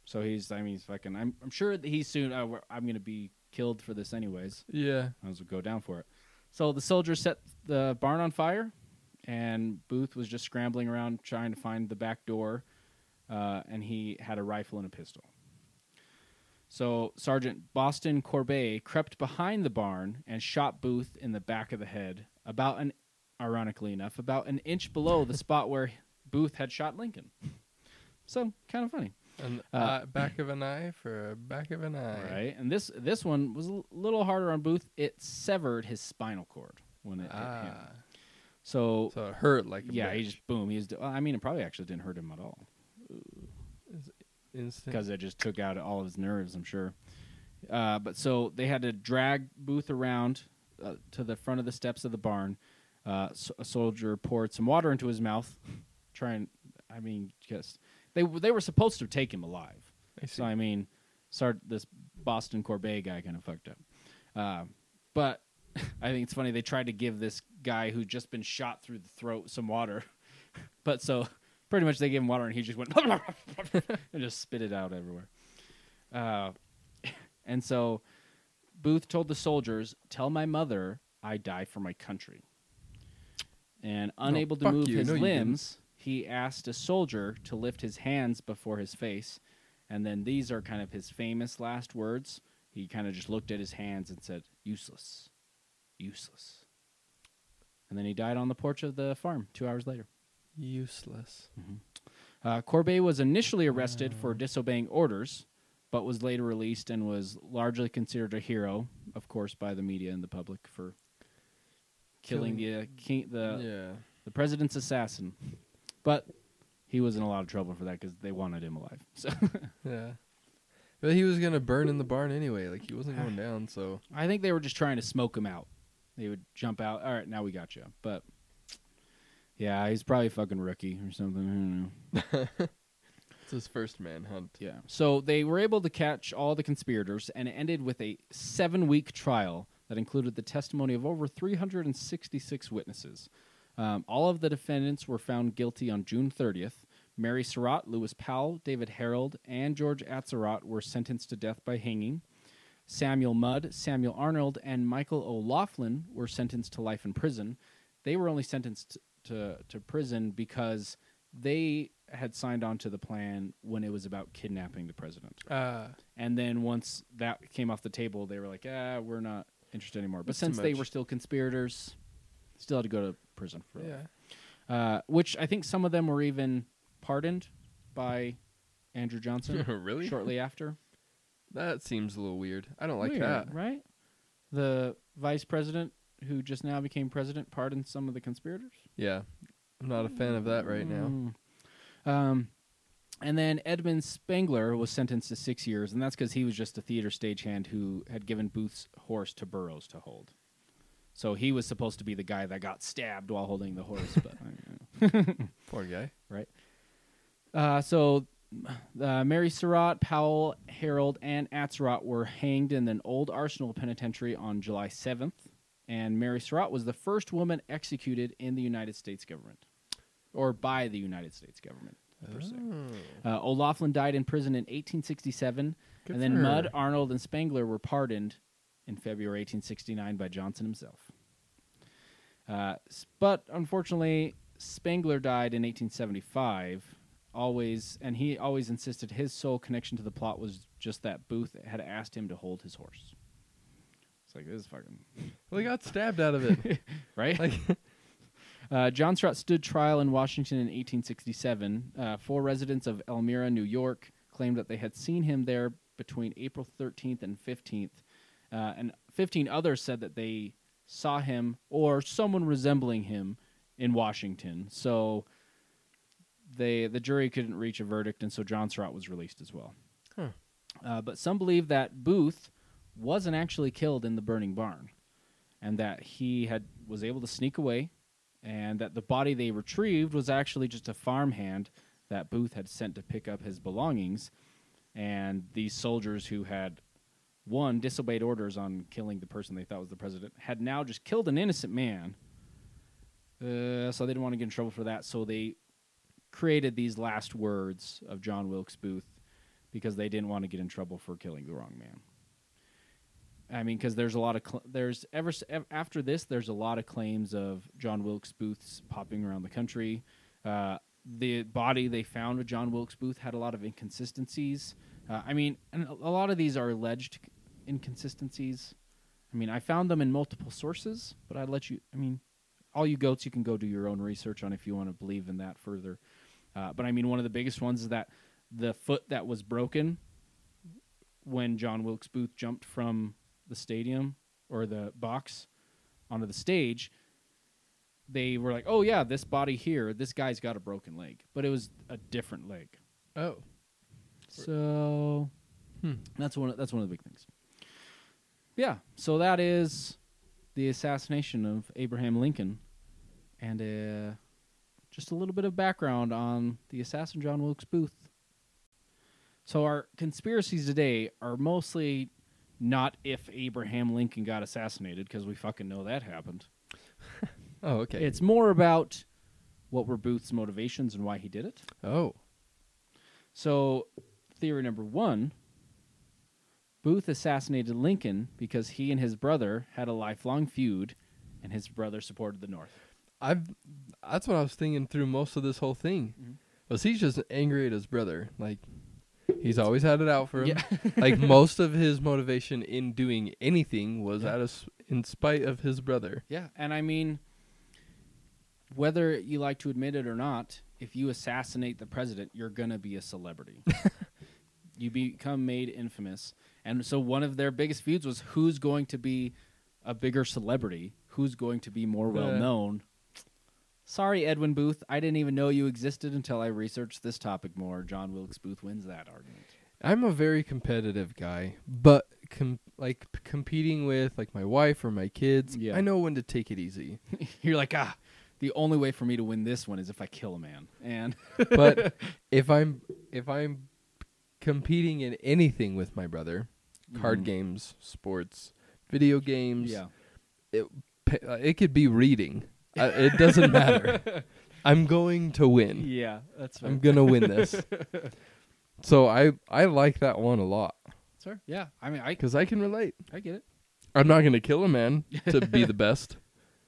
So he's, I mean, he's fucking. I'm, I'm sure that he's soon. Uh, I'm going to be killed for this anyways. Yeah. I was go down for it. So the soldiers set the barn on fire, and Booth was just scrambling around trying to find the back door, uh, and he had a rifle and a pistol. So Sergeant Boston Corbett crept behind the barn and shot Booth in the back of the head, about an, ironically enough, about an inch below the spot where Booth had shot Lincoln. So kind of funny. An Uh, eye- back of an eye for a back of an eye. Right, and this this one was a little harder on Booth. It severed his spinal cord when it hit him. Ah. So, So it hurt like a yeah, he just boom. He was. well, I mean, it probably actually didn't hurt him at all instant. because it just took out all of his nerves. I'm sure. Uh, but so they had to drag Booth around uh, to the front of the steps of the barn. Uh, so a soldier poured some water into his mouth, trying. I mean, just they they were supposed to take him alive. I. So I mean, start this Boston Corbett guy kind of fucked up. Uh, but I think it's funny they tried to give this guy who'd just been shot through the throat some water, but so pretty much they gave him water and he just went and just spit it out everywhere. Uh, and so Booth told the soldiers, "Tell my mother I die for my country." And unable to move you. his No, limbs, he asked a soldier to lift his hands before his face. And then these are kind of his famous last words. He kind of just looked at his hands and said, "Useless, useless." And then he died on the porch of the farm two hours later. Useless. Uh, Corbett was initially arrested for disobeying orders, but was later released and was largely considered a hero, of course, by the media and the public for killing, Killing- the uh, king, the yeah. the president's assassin. But he was in a lot of trouble for that because they wanted him alive. So Yeah. But he was gonna burn in the barn anyway. Like he wasn't going down. So I think they were just trying to smoke him out. They would jump out. All right, now we got you. But yeah, he's probably a fucking rookie or something. I don't know. it's his first manhunt. Yeah. So they were able to catch all the conspirators, and it ended with a seven week trial that included the testimony of over 366 witnesses. Um, all of the defendants were found guilty on June 30th. Mary Surratt, Lewis Powell, David Herold, and George Atzerodt were sentenced to death by hanging. Samuel Mudd, Samuel Arnold, and Michael O'Laughlin were sentenced to life in prison. They were only sentenced to, to prison because they had signed on to the plan when it was about kidnapping the president. Ah. And then once that came off the table, they were like, ah, we're not interested anymore. But since they were still conspirators, still had to go to prison for yeah. Uh, which I think some of them were even pardoned by Andrew Johnson really? shortly after. That seems a little weird. I don't like Weird, that. right? The vice president who just now became president pardoned some of the conspirators. Yeah. I'm not a fan of that right now. Mm. Um, and then Edmund Spangler was sentenced to six years, and that's because he was just a theater stagehand who had given Booth's horse to Burroughs to hold. So he was supposed to be the guy that got stabbed while holding the horse. but Poor guy. Right? Uh, so uh, Mary Surratt, Powell, Herold, and Atzerodt were hanged in an old Arsenal penitentiary on July 7th, and Mary Surratt was the first woman executed in the United States government, or by the United States government. Per se. Oh. Uh, O'Laughlin died in prison in 1867, Good and then her. Mudd, Arnold, and Spangler were pardoned in February 1869 by Johnson himself. Uh, but unfortunately, Spangler died in 1875. Always, and he always insisted his sole connection to the plot was just that Booth had asked him to hold his horse. It's like this is fucking Well, he got stabbed out of it. right. like, Uh, John Surratt stood trial in Washington in 1867. Uh, four residents of Elmira, New York, claimed that they had seen him there between April 13th and 15th. Uh, and 15 others said that they saw him or someone resembling him in Washington. So they the jury couldn't reach a verdict, and so John Surratt was released as well. Huh. Uh, but some believe that Booth wasn't actually killed in the burning barn, and that he had was able to sneak away, and that the body they retrieved was actually just a farmhand that Booth had sent to pick up his belongings, and these soldiers who had one disobeyed orders on killing the person they thought was the president had now just killed an innocent man. Uh, so they didn't want to get in trouble for that, so they created these last words of John Wilkes Booth because they didn't want to get in trouble for killing the wrong man. I mean, because there's a lot of cl- there's ever after this, there's a lot of claims of John Wilkes Booth's popping around the country. Uh, the body they found with John Wilkes Booth had a lot of inconsistencies. Uh, I mean, and a a lot of these are alleged inconsistencies. I mean, I found them in multiple sources, but I'd let you. I mean, all you goats, you can go do your own research on if you want to believe in that further. Uh, but I mean, one of the biggest ones is that the foot that was broken when John Wilkes Booth jumped from the stadium or the box onto the stage, they were like, "Oh yeah, this body here, this guy's got a broken leg," but it was a different leg. Oh. So Hmm. that's one. Of, that's one of the big things. Yeah. So that is the assassination of Abraham Lincoln, and uh, just a little bit of background on the assassin John Wilkes Booth. So our conspiracies today are mostly not if Abraham Lincoln got assassinated because we fucking know that happened. Oh, okay. It's more about what were Booth's motivations and why he did it. oh. So, theory number one Booth assassinated Lincoln because he and his brother had a lifelong feud, and his brother supported the North. I've that's what I was thinking through most of this whole thing. Mhm. Was he's just angry at his brother? Like he's always had it out for him. Yeah. like most of his motivation in doing anything was Yeah. out of in spite of his brother. Yeah, and I mean, whether you like to admit it or not, if you assassinate the president, you're gonna be a celebrity. you become made infamous, and so one of their biggest feuds was who's going to be a bigger celebrity, who's going to be more well known. Sorry, Edwin Booth, I didn't even know you existed until I researched this topic more. John Wilkes Booth wins that argument. I'm a very competitive guy, but com- like p- competing with like my wife or my kids, Yeah. I know when to take it easy. You're like, ah, the only way for me to win this one is if I kill a man, and but if I'm if I'm competing in anything with my brother, card Mhm. games, sports, video games, yeah. it uh, it could be reading. Uh, it doesn't matter. I'm going to win. Yeah, that's right I'm gonna win this. so I I like that one a lot Sir? Yeah, I mean, I because I can relate. I get it, I'm not gonna kill a man to be the best,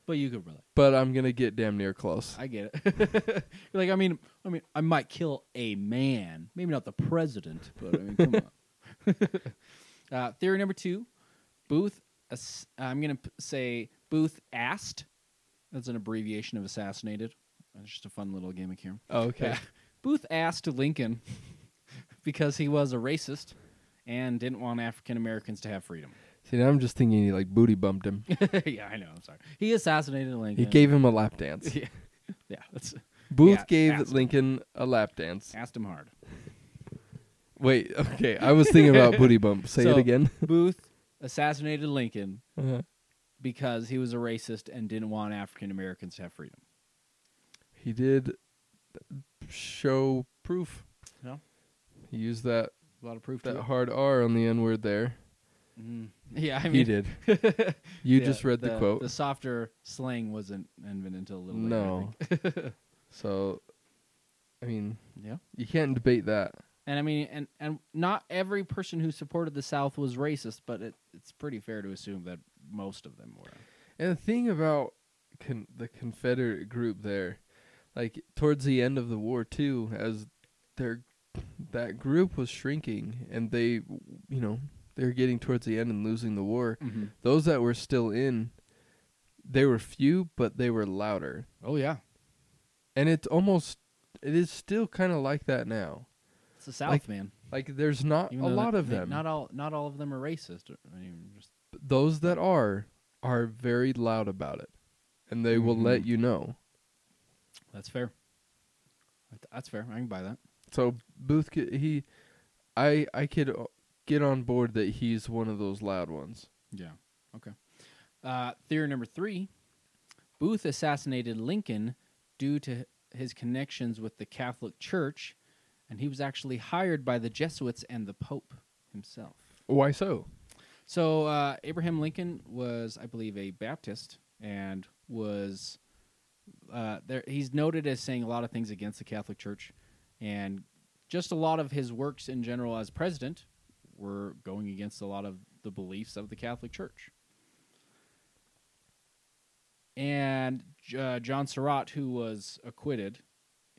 but you could relate. but I'm gonna get damn near close. I get it. You're like, I mean, I mean, I might kill a man, maybe not the president, but I mean, come on. uh, theory number two: Booth. ass- I'm gonna p- say Booth asked. That's an abbreviation of assassinated. It's just a fun little gimmick here. Oh, okay. Yeah. Booth asked Lincoln because he was a racist and didn't want African Americans to have freedom. See, now I'm just thinking he like booty bumped him. yeah, I know. I'm sorry. He assassinated Lincoln. He gave him a lap dance. Yeah, yeah. That's Booth Yeah, gave asked him. Lincoln a lap dance. asked him hard. Wait, okay. I was thinking about booty bump. Say So- it again. Booth assassinated Lincoln Uh-huh. Because he was a racist and didn't want African Americans to have freedom. He did show proof. Yeah. He used that A lot of proof that hard R on the N word there. Mm. Yeah, I mean, he did. You yeah, just read the, quote. The softer slang wasn't invented until a little later. No. I think. so, I mean, yeah. you can't debate that. And I mean, and and not every person who supported the South was racist, but it, it's pretty fair to assume that most of them were. And the thing about con- the Confederate group there, like towards the end of the war too, as their that group was shrinking, and they, you know, they were getting towards the end and losing the war. Mm-hmm. Those that were still in, they were few, but they were louder, Oh yeah, and it's almost, it is still kind of like that now. it's the South, Like, man. Like there's not Even a lot of them. Not all, not all of them are racist. I mean, just Those that are are very loud about it, and they will let Mhm. you know. that's fair. That- That's fair. I can buy that. So Booth, c- he, I I could uh, get on board that he's one of those loud ones. Yeah. Okay. Uh, theory number three: Booth assassinated Lincoln due to his connections with the Catholic Church, and he was actually hired by the Jesuits and the Pope himself. Why so? So uh, Abraham Lincoln was, I believe, a Baptist and was uh, there. He's noted as saying a lot of things against the Catholic Church, and just a lot of his works in general as president were going against a lot of the beliefs of the Catholic Church. And uh, John Surratt, who was acquitted,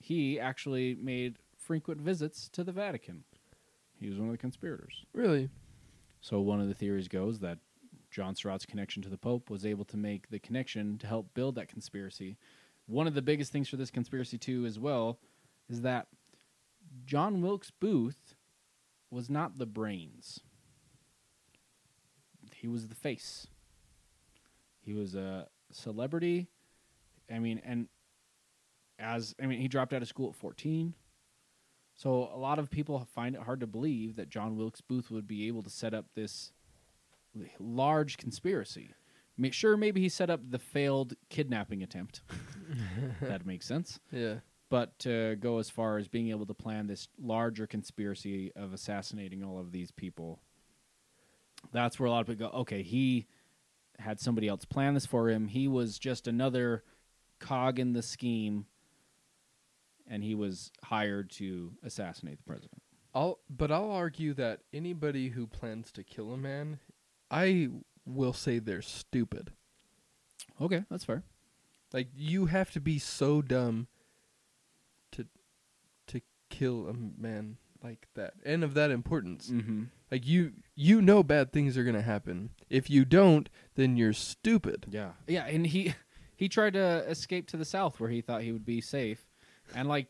he actually made frequent visits to the Vatican. He was one of the conspirators. Really? So one of the theories goes that John Surratt's connection to the Pope was able to make the connection to help build that conspiracy. One of the biggest things for this conspiracy too, as well, is that John Wilkes Booth was not the brains. He was the face. He was a celebrity. I mean, and as I mean, he dropped out of school at 14. So a lot of people find it hard to believe that John Wilkes Booth would be able to set up this large conspiracy. Make sure maybe he set up the failed kidnapping attempt. that makes sense. Yeah. But to go as far as being able to plan this larger conspiracy of assassinating all of these people, that's where a lot of people go, okay, he had somebody else plan this for him. He was just another cog in the scheme, and he was hired to assassinate the president. I'll but I'll argue that anybody who plans to kill a man, I will say they're stupid. Okay, that's fair. Like you have to be so dumb to to kill a man like that and of that importance. Mm-hmm. Like you you know bad things are going to happen. If you don't, then you're stupid. Yeah, yeah, and he he tried to escape to the south where he thought he would be safe, and like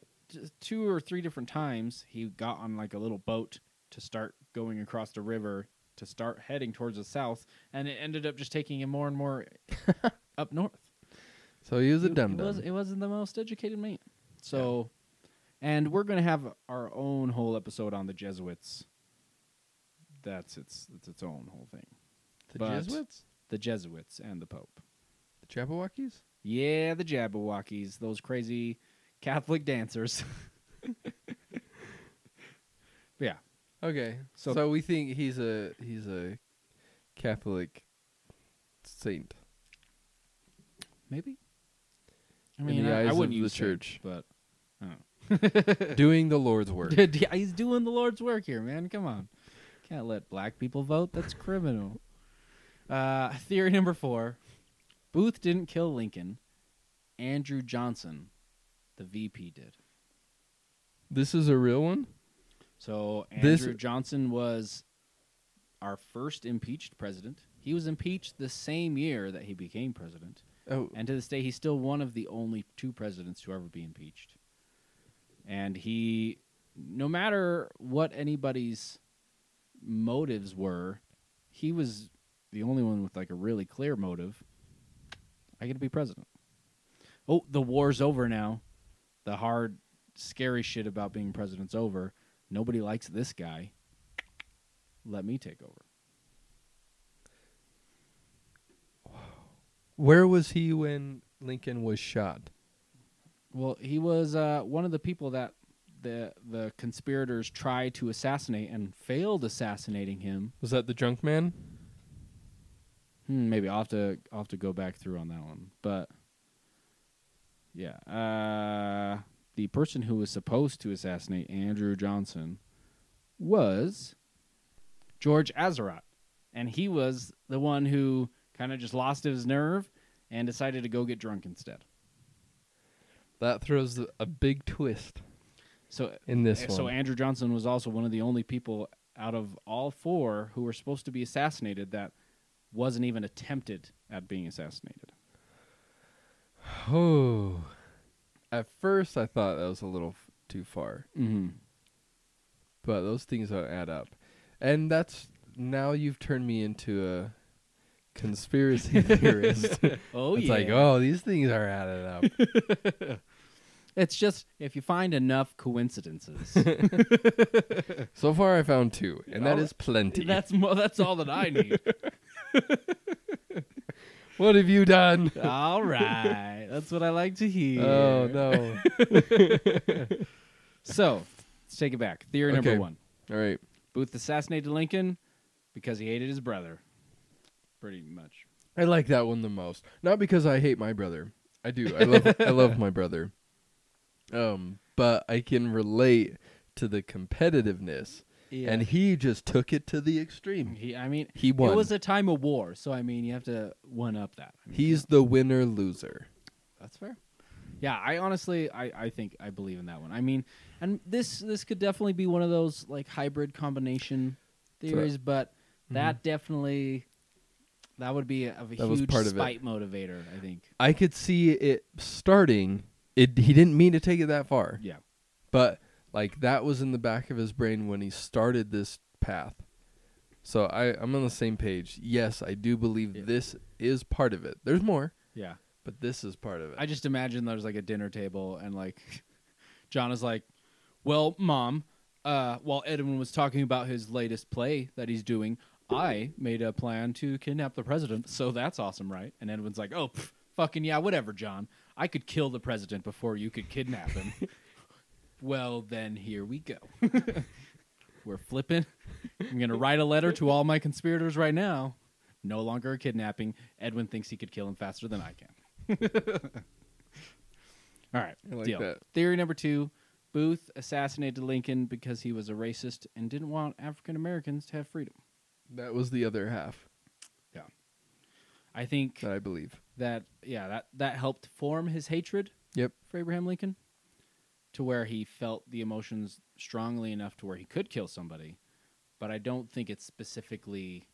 two or three different times he got on like a little boat to start going across the river to start heading towards the south, and it ended up just taking him more and more up north. So he was a dumb it, dumb. was, it wasn't the most educated man. So, and we're gonna have our own whole episode on the Jesuits. That's its it's its own whole thing. the but- Jesuits, The Jesuits and the Pope. the Jabberwockies. Yeah, the Jabberwockies, those crazy Catholic dancers. yeah. Okay. So- So, we think he's a he's a Catholic saint. Maybe. I In mean, the I, I wouldn't of the use saint, church. but I don't know. Doing the Lord's work. Yeah, He's doing the Lord's work here, man. Come on. Can't let black people vote. That's criminal. Uh, theory number four Booth didn't kill Lincoln. Andrew Johnson, the VP, did. This is a real one? So This- Andrew Johnson was our first impeached president. He was impeached the same year that he became president. Oh, And to this day, he's still one of the only two presidents to ever be impeached. And he, no matter what anybody's motives were, he was the only one with like a really clear motive. I get to be president. Oh, the war's over now. The hard, scary shit about being president's over. Nobody likes this guy. Let me take over. where was he when Lincoln was shot? Well, he was uh, one of the people that the the conspirators tried to assassinate and failed assassinating him. Was that the drunk man? Hmm, maybe I'll have to I'll have to go back through on that one. But yeah, uh, the person who was supposed to assassinate Andrew Johnson was George Atzerodt, and he was the one who kind of just lost his nerve and decided to go get drunk instead. That throws a big twist So in this Uh, one. So Andrew Johnson was also one of the only people out of all four who were supposed to be assassinated that wasn't even attempted at being assassinated. Oh. At first, I thought that was a little f- too far, Mm-hmm. but those things don't add up. And that's now you've turned me into a conspiracy theorist. Oh yeah. it's yeah. like, oh, these things are added up. It's just if you find enough coincidences. so far, I found two, and that Oh, is plenty. that's mo- that's all that I need. What have you done? all right, that's what I like to hear. Oh no! So let's take it back. Theory number Okay. one: All right. Booth assassinated Lincoln because he hated his brother. Pretty much. I like that one the most. Not because I hate my brother. I do. I love I love my brother. Um, but I can relate to the competitiveness Yeah. and he just took it to the extreme. he, I mean, He won. it was a time of war, so I mean, you have to one up that. I mean, He's the winner loser. That's fair. Yeah, I honestly, I, I think I believe in that one. I mean, and this this could definitely be one of those like hybrid combination theories, but mm-hmm. that definitely that would be a, of a huge part of it. spite motivator. I think. I could see it starting. It he didn't mean to take it that far, Yeah. but like that was in the back of his brain when he started this path. So I I'm on the same page. Yes, I do believe Yeah. this is part of it. There's more, Yeah. but this is part of it. I just imagine there's like a dinner table and like John is like, "Well, mom, uh, while Edwin was talking about his latest play that he's doing, I made a plan to kidnap the president. So that's awesome, right?" And Edwin's like, "Oh, pff, fucking yeah, whatever, John. I could kill the president before you could kidnap him." well, then here we go. We're flipping. I'm gonna write a letter to all my conspirators right now. No longer a kidnapping. Edwin thinks he could kill him faster than I can. All right, I like deal. that. Theory number two: Booth assassinated Lincoln because he was a racist and didn't want African Americans to have freedom. that was the other half Yeah. I think that I believe. that yeah, that that helped form his hatred Yep. for Abraham Lincoln, to where he felt the emotions strongly enough to where he could kill somebody, but I don't think it's specifically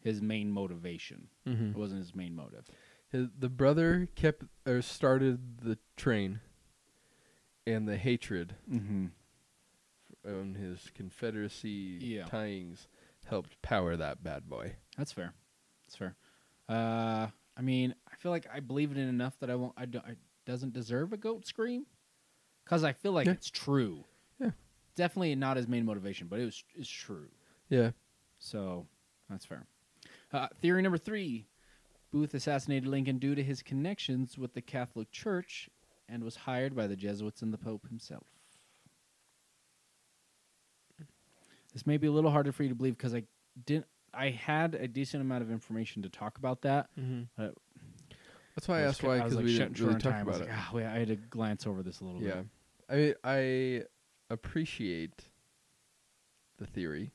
his main motivation. Mm-hmm. It wasn't his main motive. His, the brother kept or started the train, and the hatred Mm-hmm. on his Confederacy Yeah. tyings helped power that bad boy. That's fair. That's fair. Uh, I mean, I feel like I believe it in enough that I won't. I don't. It doesn't deserve a goat scream, because I feel like Yeah. it's true. Yeah. Definitely not his main motivation, but it was it's true. Yeah. So that's fair. Uh, theory number three: Booth assassinated Lincoln due to his connections with the Catholic Church and was hired by the Jesuits and the Pope himself. This may be a little harder for you to believe because I didn't. I had a decent amount of information to talk about that. Mm-hmm. Uh, That's why I, asked why because like, we didn't really talk time. I about like, it. wait, I had to glance over this a little Yeah, bit. I I appreciate the theory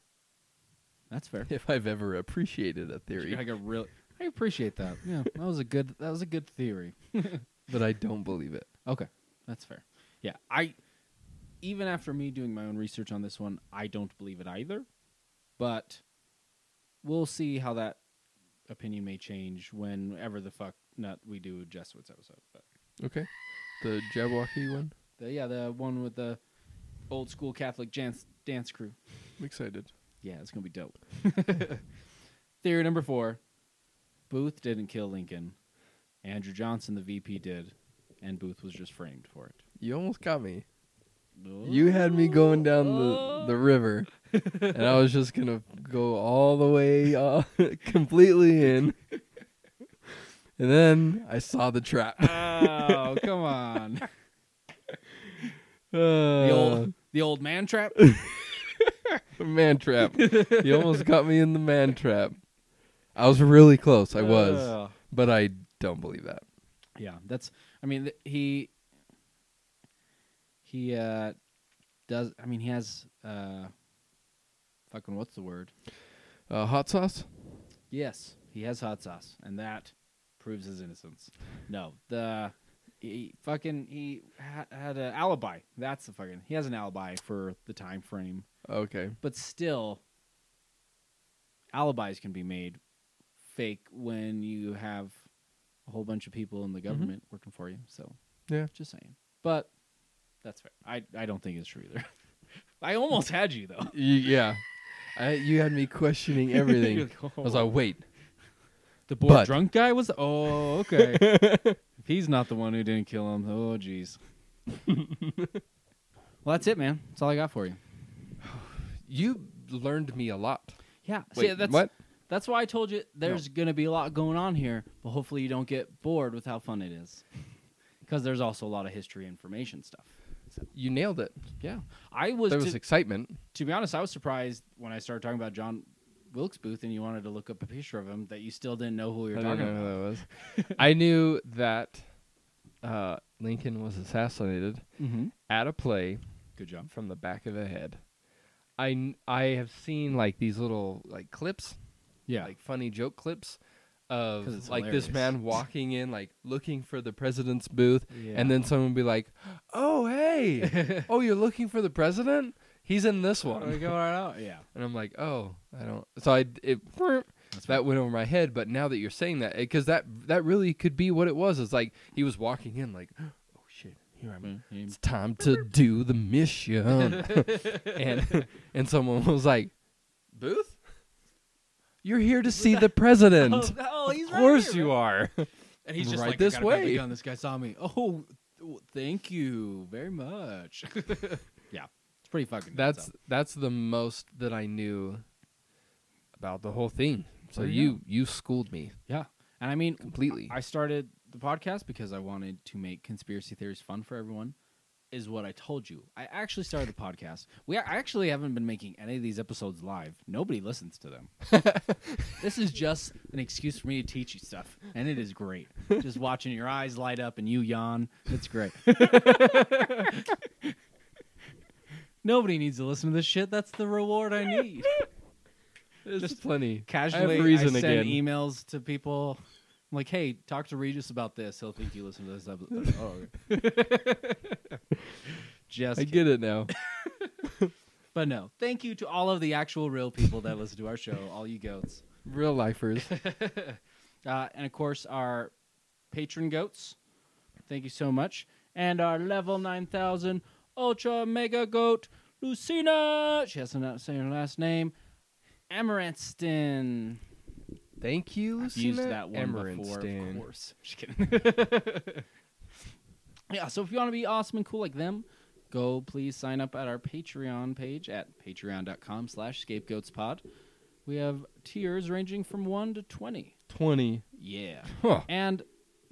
That's fair. if I've ever appreciated a theory, I got real. I appreciate that. Yeah, that was a good. That was a good theory. but I don't believe it. Okay, that's fair. Yeah, I even after me doing my own research on this one, I don't believe it either. But we'll see how that opinion may change whenever the fuck nut we do Jesuits episode. But Okay, the Jabberwocky one. The, yeah, the one with the old school Catholic dance dance crew. I'm excited. Yeah, it's gonna be dope. Theory number four: Booth didn't kill Lincoln. Andrew Johnson, the VP, did, and Booth was just framed for it. You almost got me. You had me going down the the river, and I was just gonna go all the way uh, completely in, and then I saw the trap. Oh, come on. Uh, The old the old man trap. The man trap. you almost got me in the man trap. I was really close. I was, Ugh. but I don't believe that. yeah, that's I mean th- he he uh does I mean he has uh fucking what's the word? Uh, hot sauce. Yes, he has hot sauce and that proves his innocence. No, the he fucking he ha- had an alibi. That's the fucking he has an alibi for the time frame. Okay. but still alibis can be made fake when you have a whole bunch of people in the mm-hmm. government working for you so Yeah. just saying but that's fair i, I don't think it's true either i almost had you though Y- yeah. I, you had me questioning everything. I was like, oh. wait. the bored but- drunk guy was oh okay if he's not the one who didn't kill him oh jeez well that's it man that's all i got for you You learned me a lot. yeah Wait, see, that's what? That's why I told you there's going to be a lot going on here, but hopefully you don't get bored with how fun it is. Because there's also a lot of history information stuff. You nailed it. Yeah. I was, There to, was excitement. to be honest, I was surprised when I started talking about John Wilkes Booth and you wanted to look up a picture of him that you still didn't know who we were I talking didn't know about. who that was. I knew that uh, Lincoln was assassinated Mm-hmm. at a play Good job. from the back of the head. I kn- I have seen like these little like clips, Yeah. like funny joke clips 'Cause of like this hilarious. man walking in like looking for the president's booth Yeah. and then someone would be like, "Oh, hey. oh, you're looking for the president? He's in this Oh, we one." go right out. Yeah. And I'm like, "Oh, I don't." So I it that went over my head, but now that you're saying that because that that really could be what it was. It's like he was walking in like, "Oh shit, here I'm Mm, it's time to do the mission. and and someone was like, Booth? You're here to see the president. Oh, oh, he's of right course here, you are. And he's just Right like, this I gotta grab the way. gun. This guy saw me. Oh, th- thank you very much. yeah, pretty fucking. That's though. that's the most that I knew about the whole thing. So you you schooled me yeah. And I mean, completely. I started the podcast because I wanted to make conspiracy theories fun for everyone. Is what I told you. I actually started the podcast. We I actually haven't been making any of these episodes live. Nobody listens to them. this is just an excuse for me to teach you stuff, and it is great. just watching your eyes light up and you yawn. It's great. Nobody needs to listen to this shit. That's the reward I need. There's just plenty. Casually, I have reason I send again. emails to people. I'm like, hey, talk to Regis about this. He'll think you listen to this episode. oh, okay. Just I kidding. get it now. But no, thank you to all of the actual real people that listen to our show, all you goats. Real lifers. uh, and of course, our patron goats. Thank you so much. And our level 9000 ultra mega goat, Lucina. She has to not say her last name. Amaranston. Thank you, I've Lucina. used that one before, of course. Just kidding. yeah, so if you want to be awesome and cool like them, go please sign up at our Patreon page at patreon.com slash scapegoatspod. We have tiers ranging from 1 to 20. Twenty. Yeah. Huh. And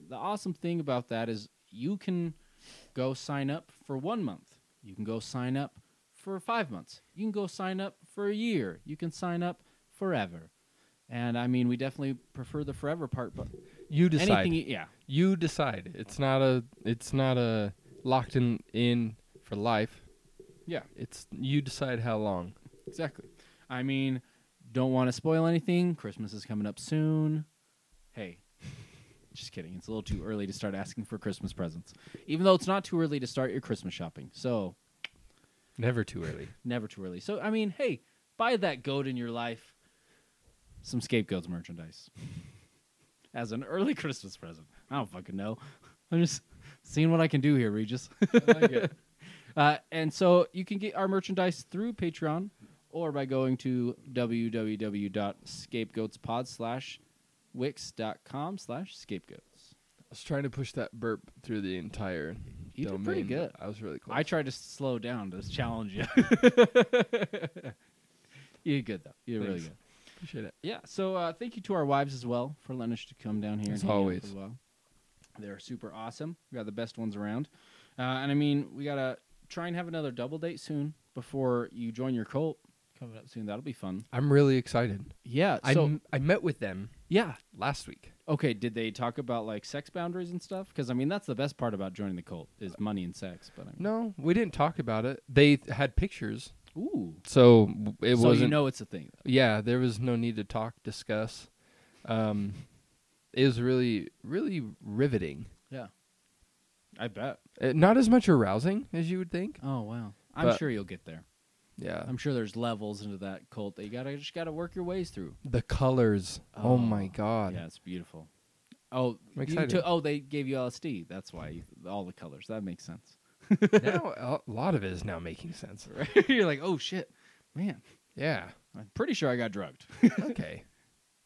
the awesome thing about that is you can go sign up for one month. You can go sign up for five months. You can go sign up for a year. You can sign up forever. And I mean, we definitely prefer the forever part, but You decide. anything, you, yeah, you decide. It's not a. It's not a locked in in for life. yeah, It's you decide how long. exactly. I mean, don't want to spoil anything. Christmas is coming up soon. Hey, just kidding. It's a little too early to start asking for Christmas presents, even though it's not too early to start your Christmas shopping. So Never too early. Never too early. So I mean, hey, buy that goat in your life some scapegoats merchandise as an early Christmas present. I don't fucking know. I'm just seeing what I can do here, Regis. like it. uh, and so you can get our merchandise through Patreon or by going to www.scapegoatspod slash wix.com slash scapegoats. I was trying to push that burp through the entire. You did pretty good. I was really close. I tried to slow down to challenge you. You're good though. You did really good. appreciate it. Yeah. So uh, thank you to our wives as well for letting us to come down here As and always. as well. They're super awesome. We got the best ones around, uh, and I mean we gotta try and have another double date soon before you join your cult. Coming up soon. That'll be fun. I'm really excited. Yeah. I So m- I met with them yeah. last week. Okay. Did they talk about like sex boundaries and stuff? Because I mean that's the best part about joining the cult is money and sex. But I mean, No, we didn't talk about it. They th- had pictures, Ooh. so w- it so wasn't. you know it's a thing. yeah, there was no need to talk, discuss. Um, it was really, really riveting. Yeah. I bet. Uh, not as much arousing as you would think. Oh wow. I'm But- sure you'll get there. Yeah, I'm sure there's levels into that cult that you gotta just gotta work your ways through. the colors. Oh, my Oh, god. Yeah, it's beautiful. Oh, I'm you excited. took- oh, they gave you LSD. That's why you, all the colors. That makes sense. now a lot of it is now making sense. Right? You're like, oh shit, man. Yeah. I'm pretty sure I got drugged, Okay.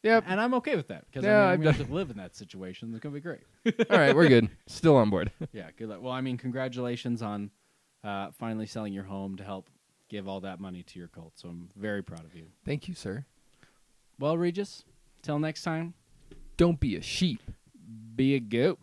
Yep. and I'm okay with that because Yeah, I mean, I've I'm gonna have to live in that situation. It's gonna be great. All right, we're good. Still on board. yeah, good luck. Well, I mean, congratulations on uh, finally selling your home to help give all that money to your cult. So I'm very proud of you. Thank you, sir. Well, Regis, till next time, Don't be a sheep. be a goat.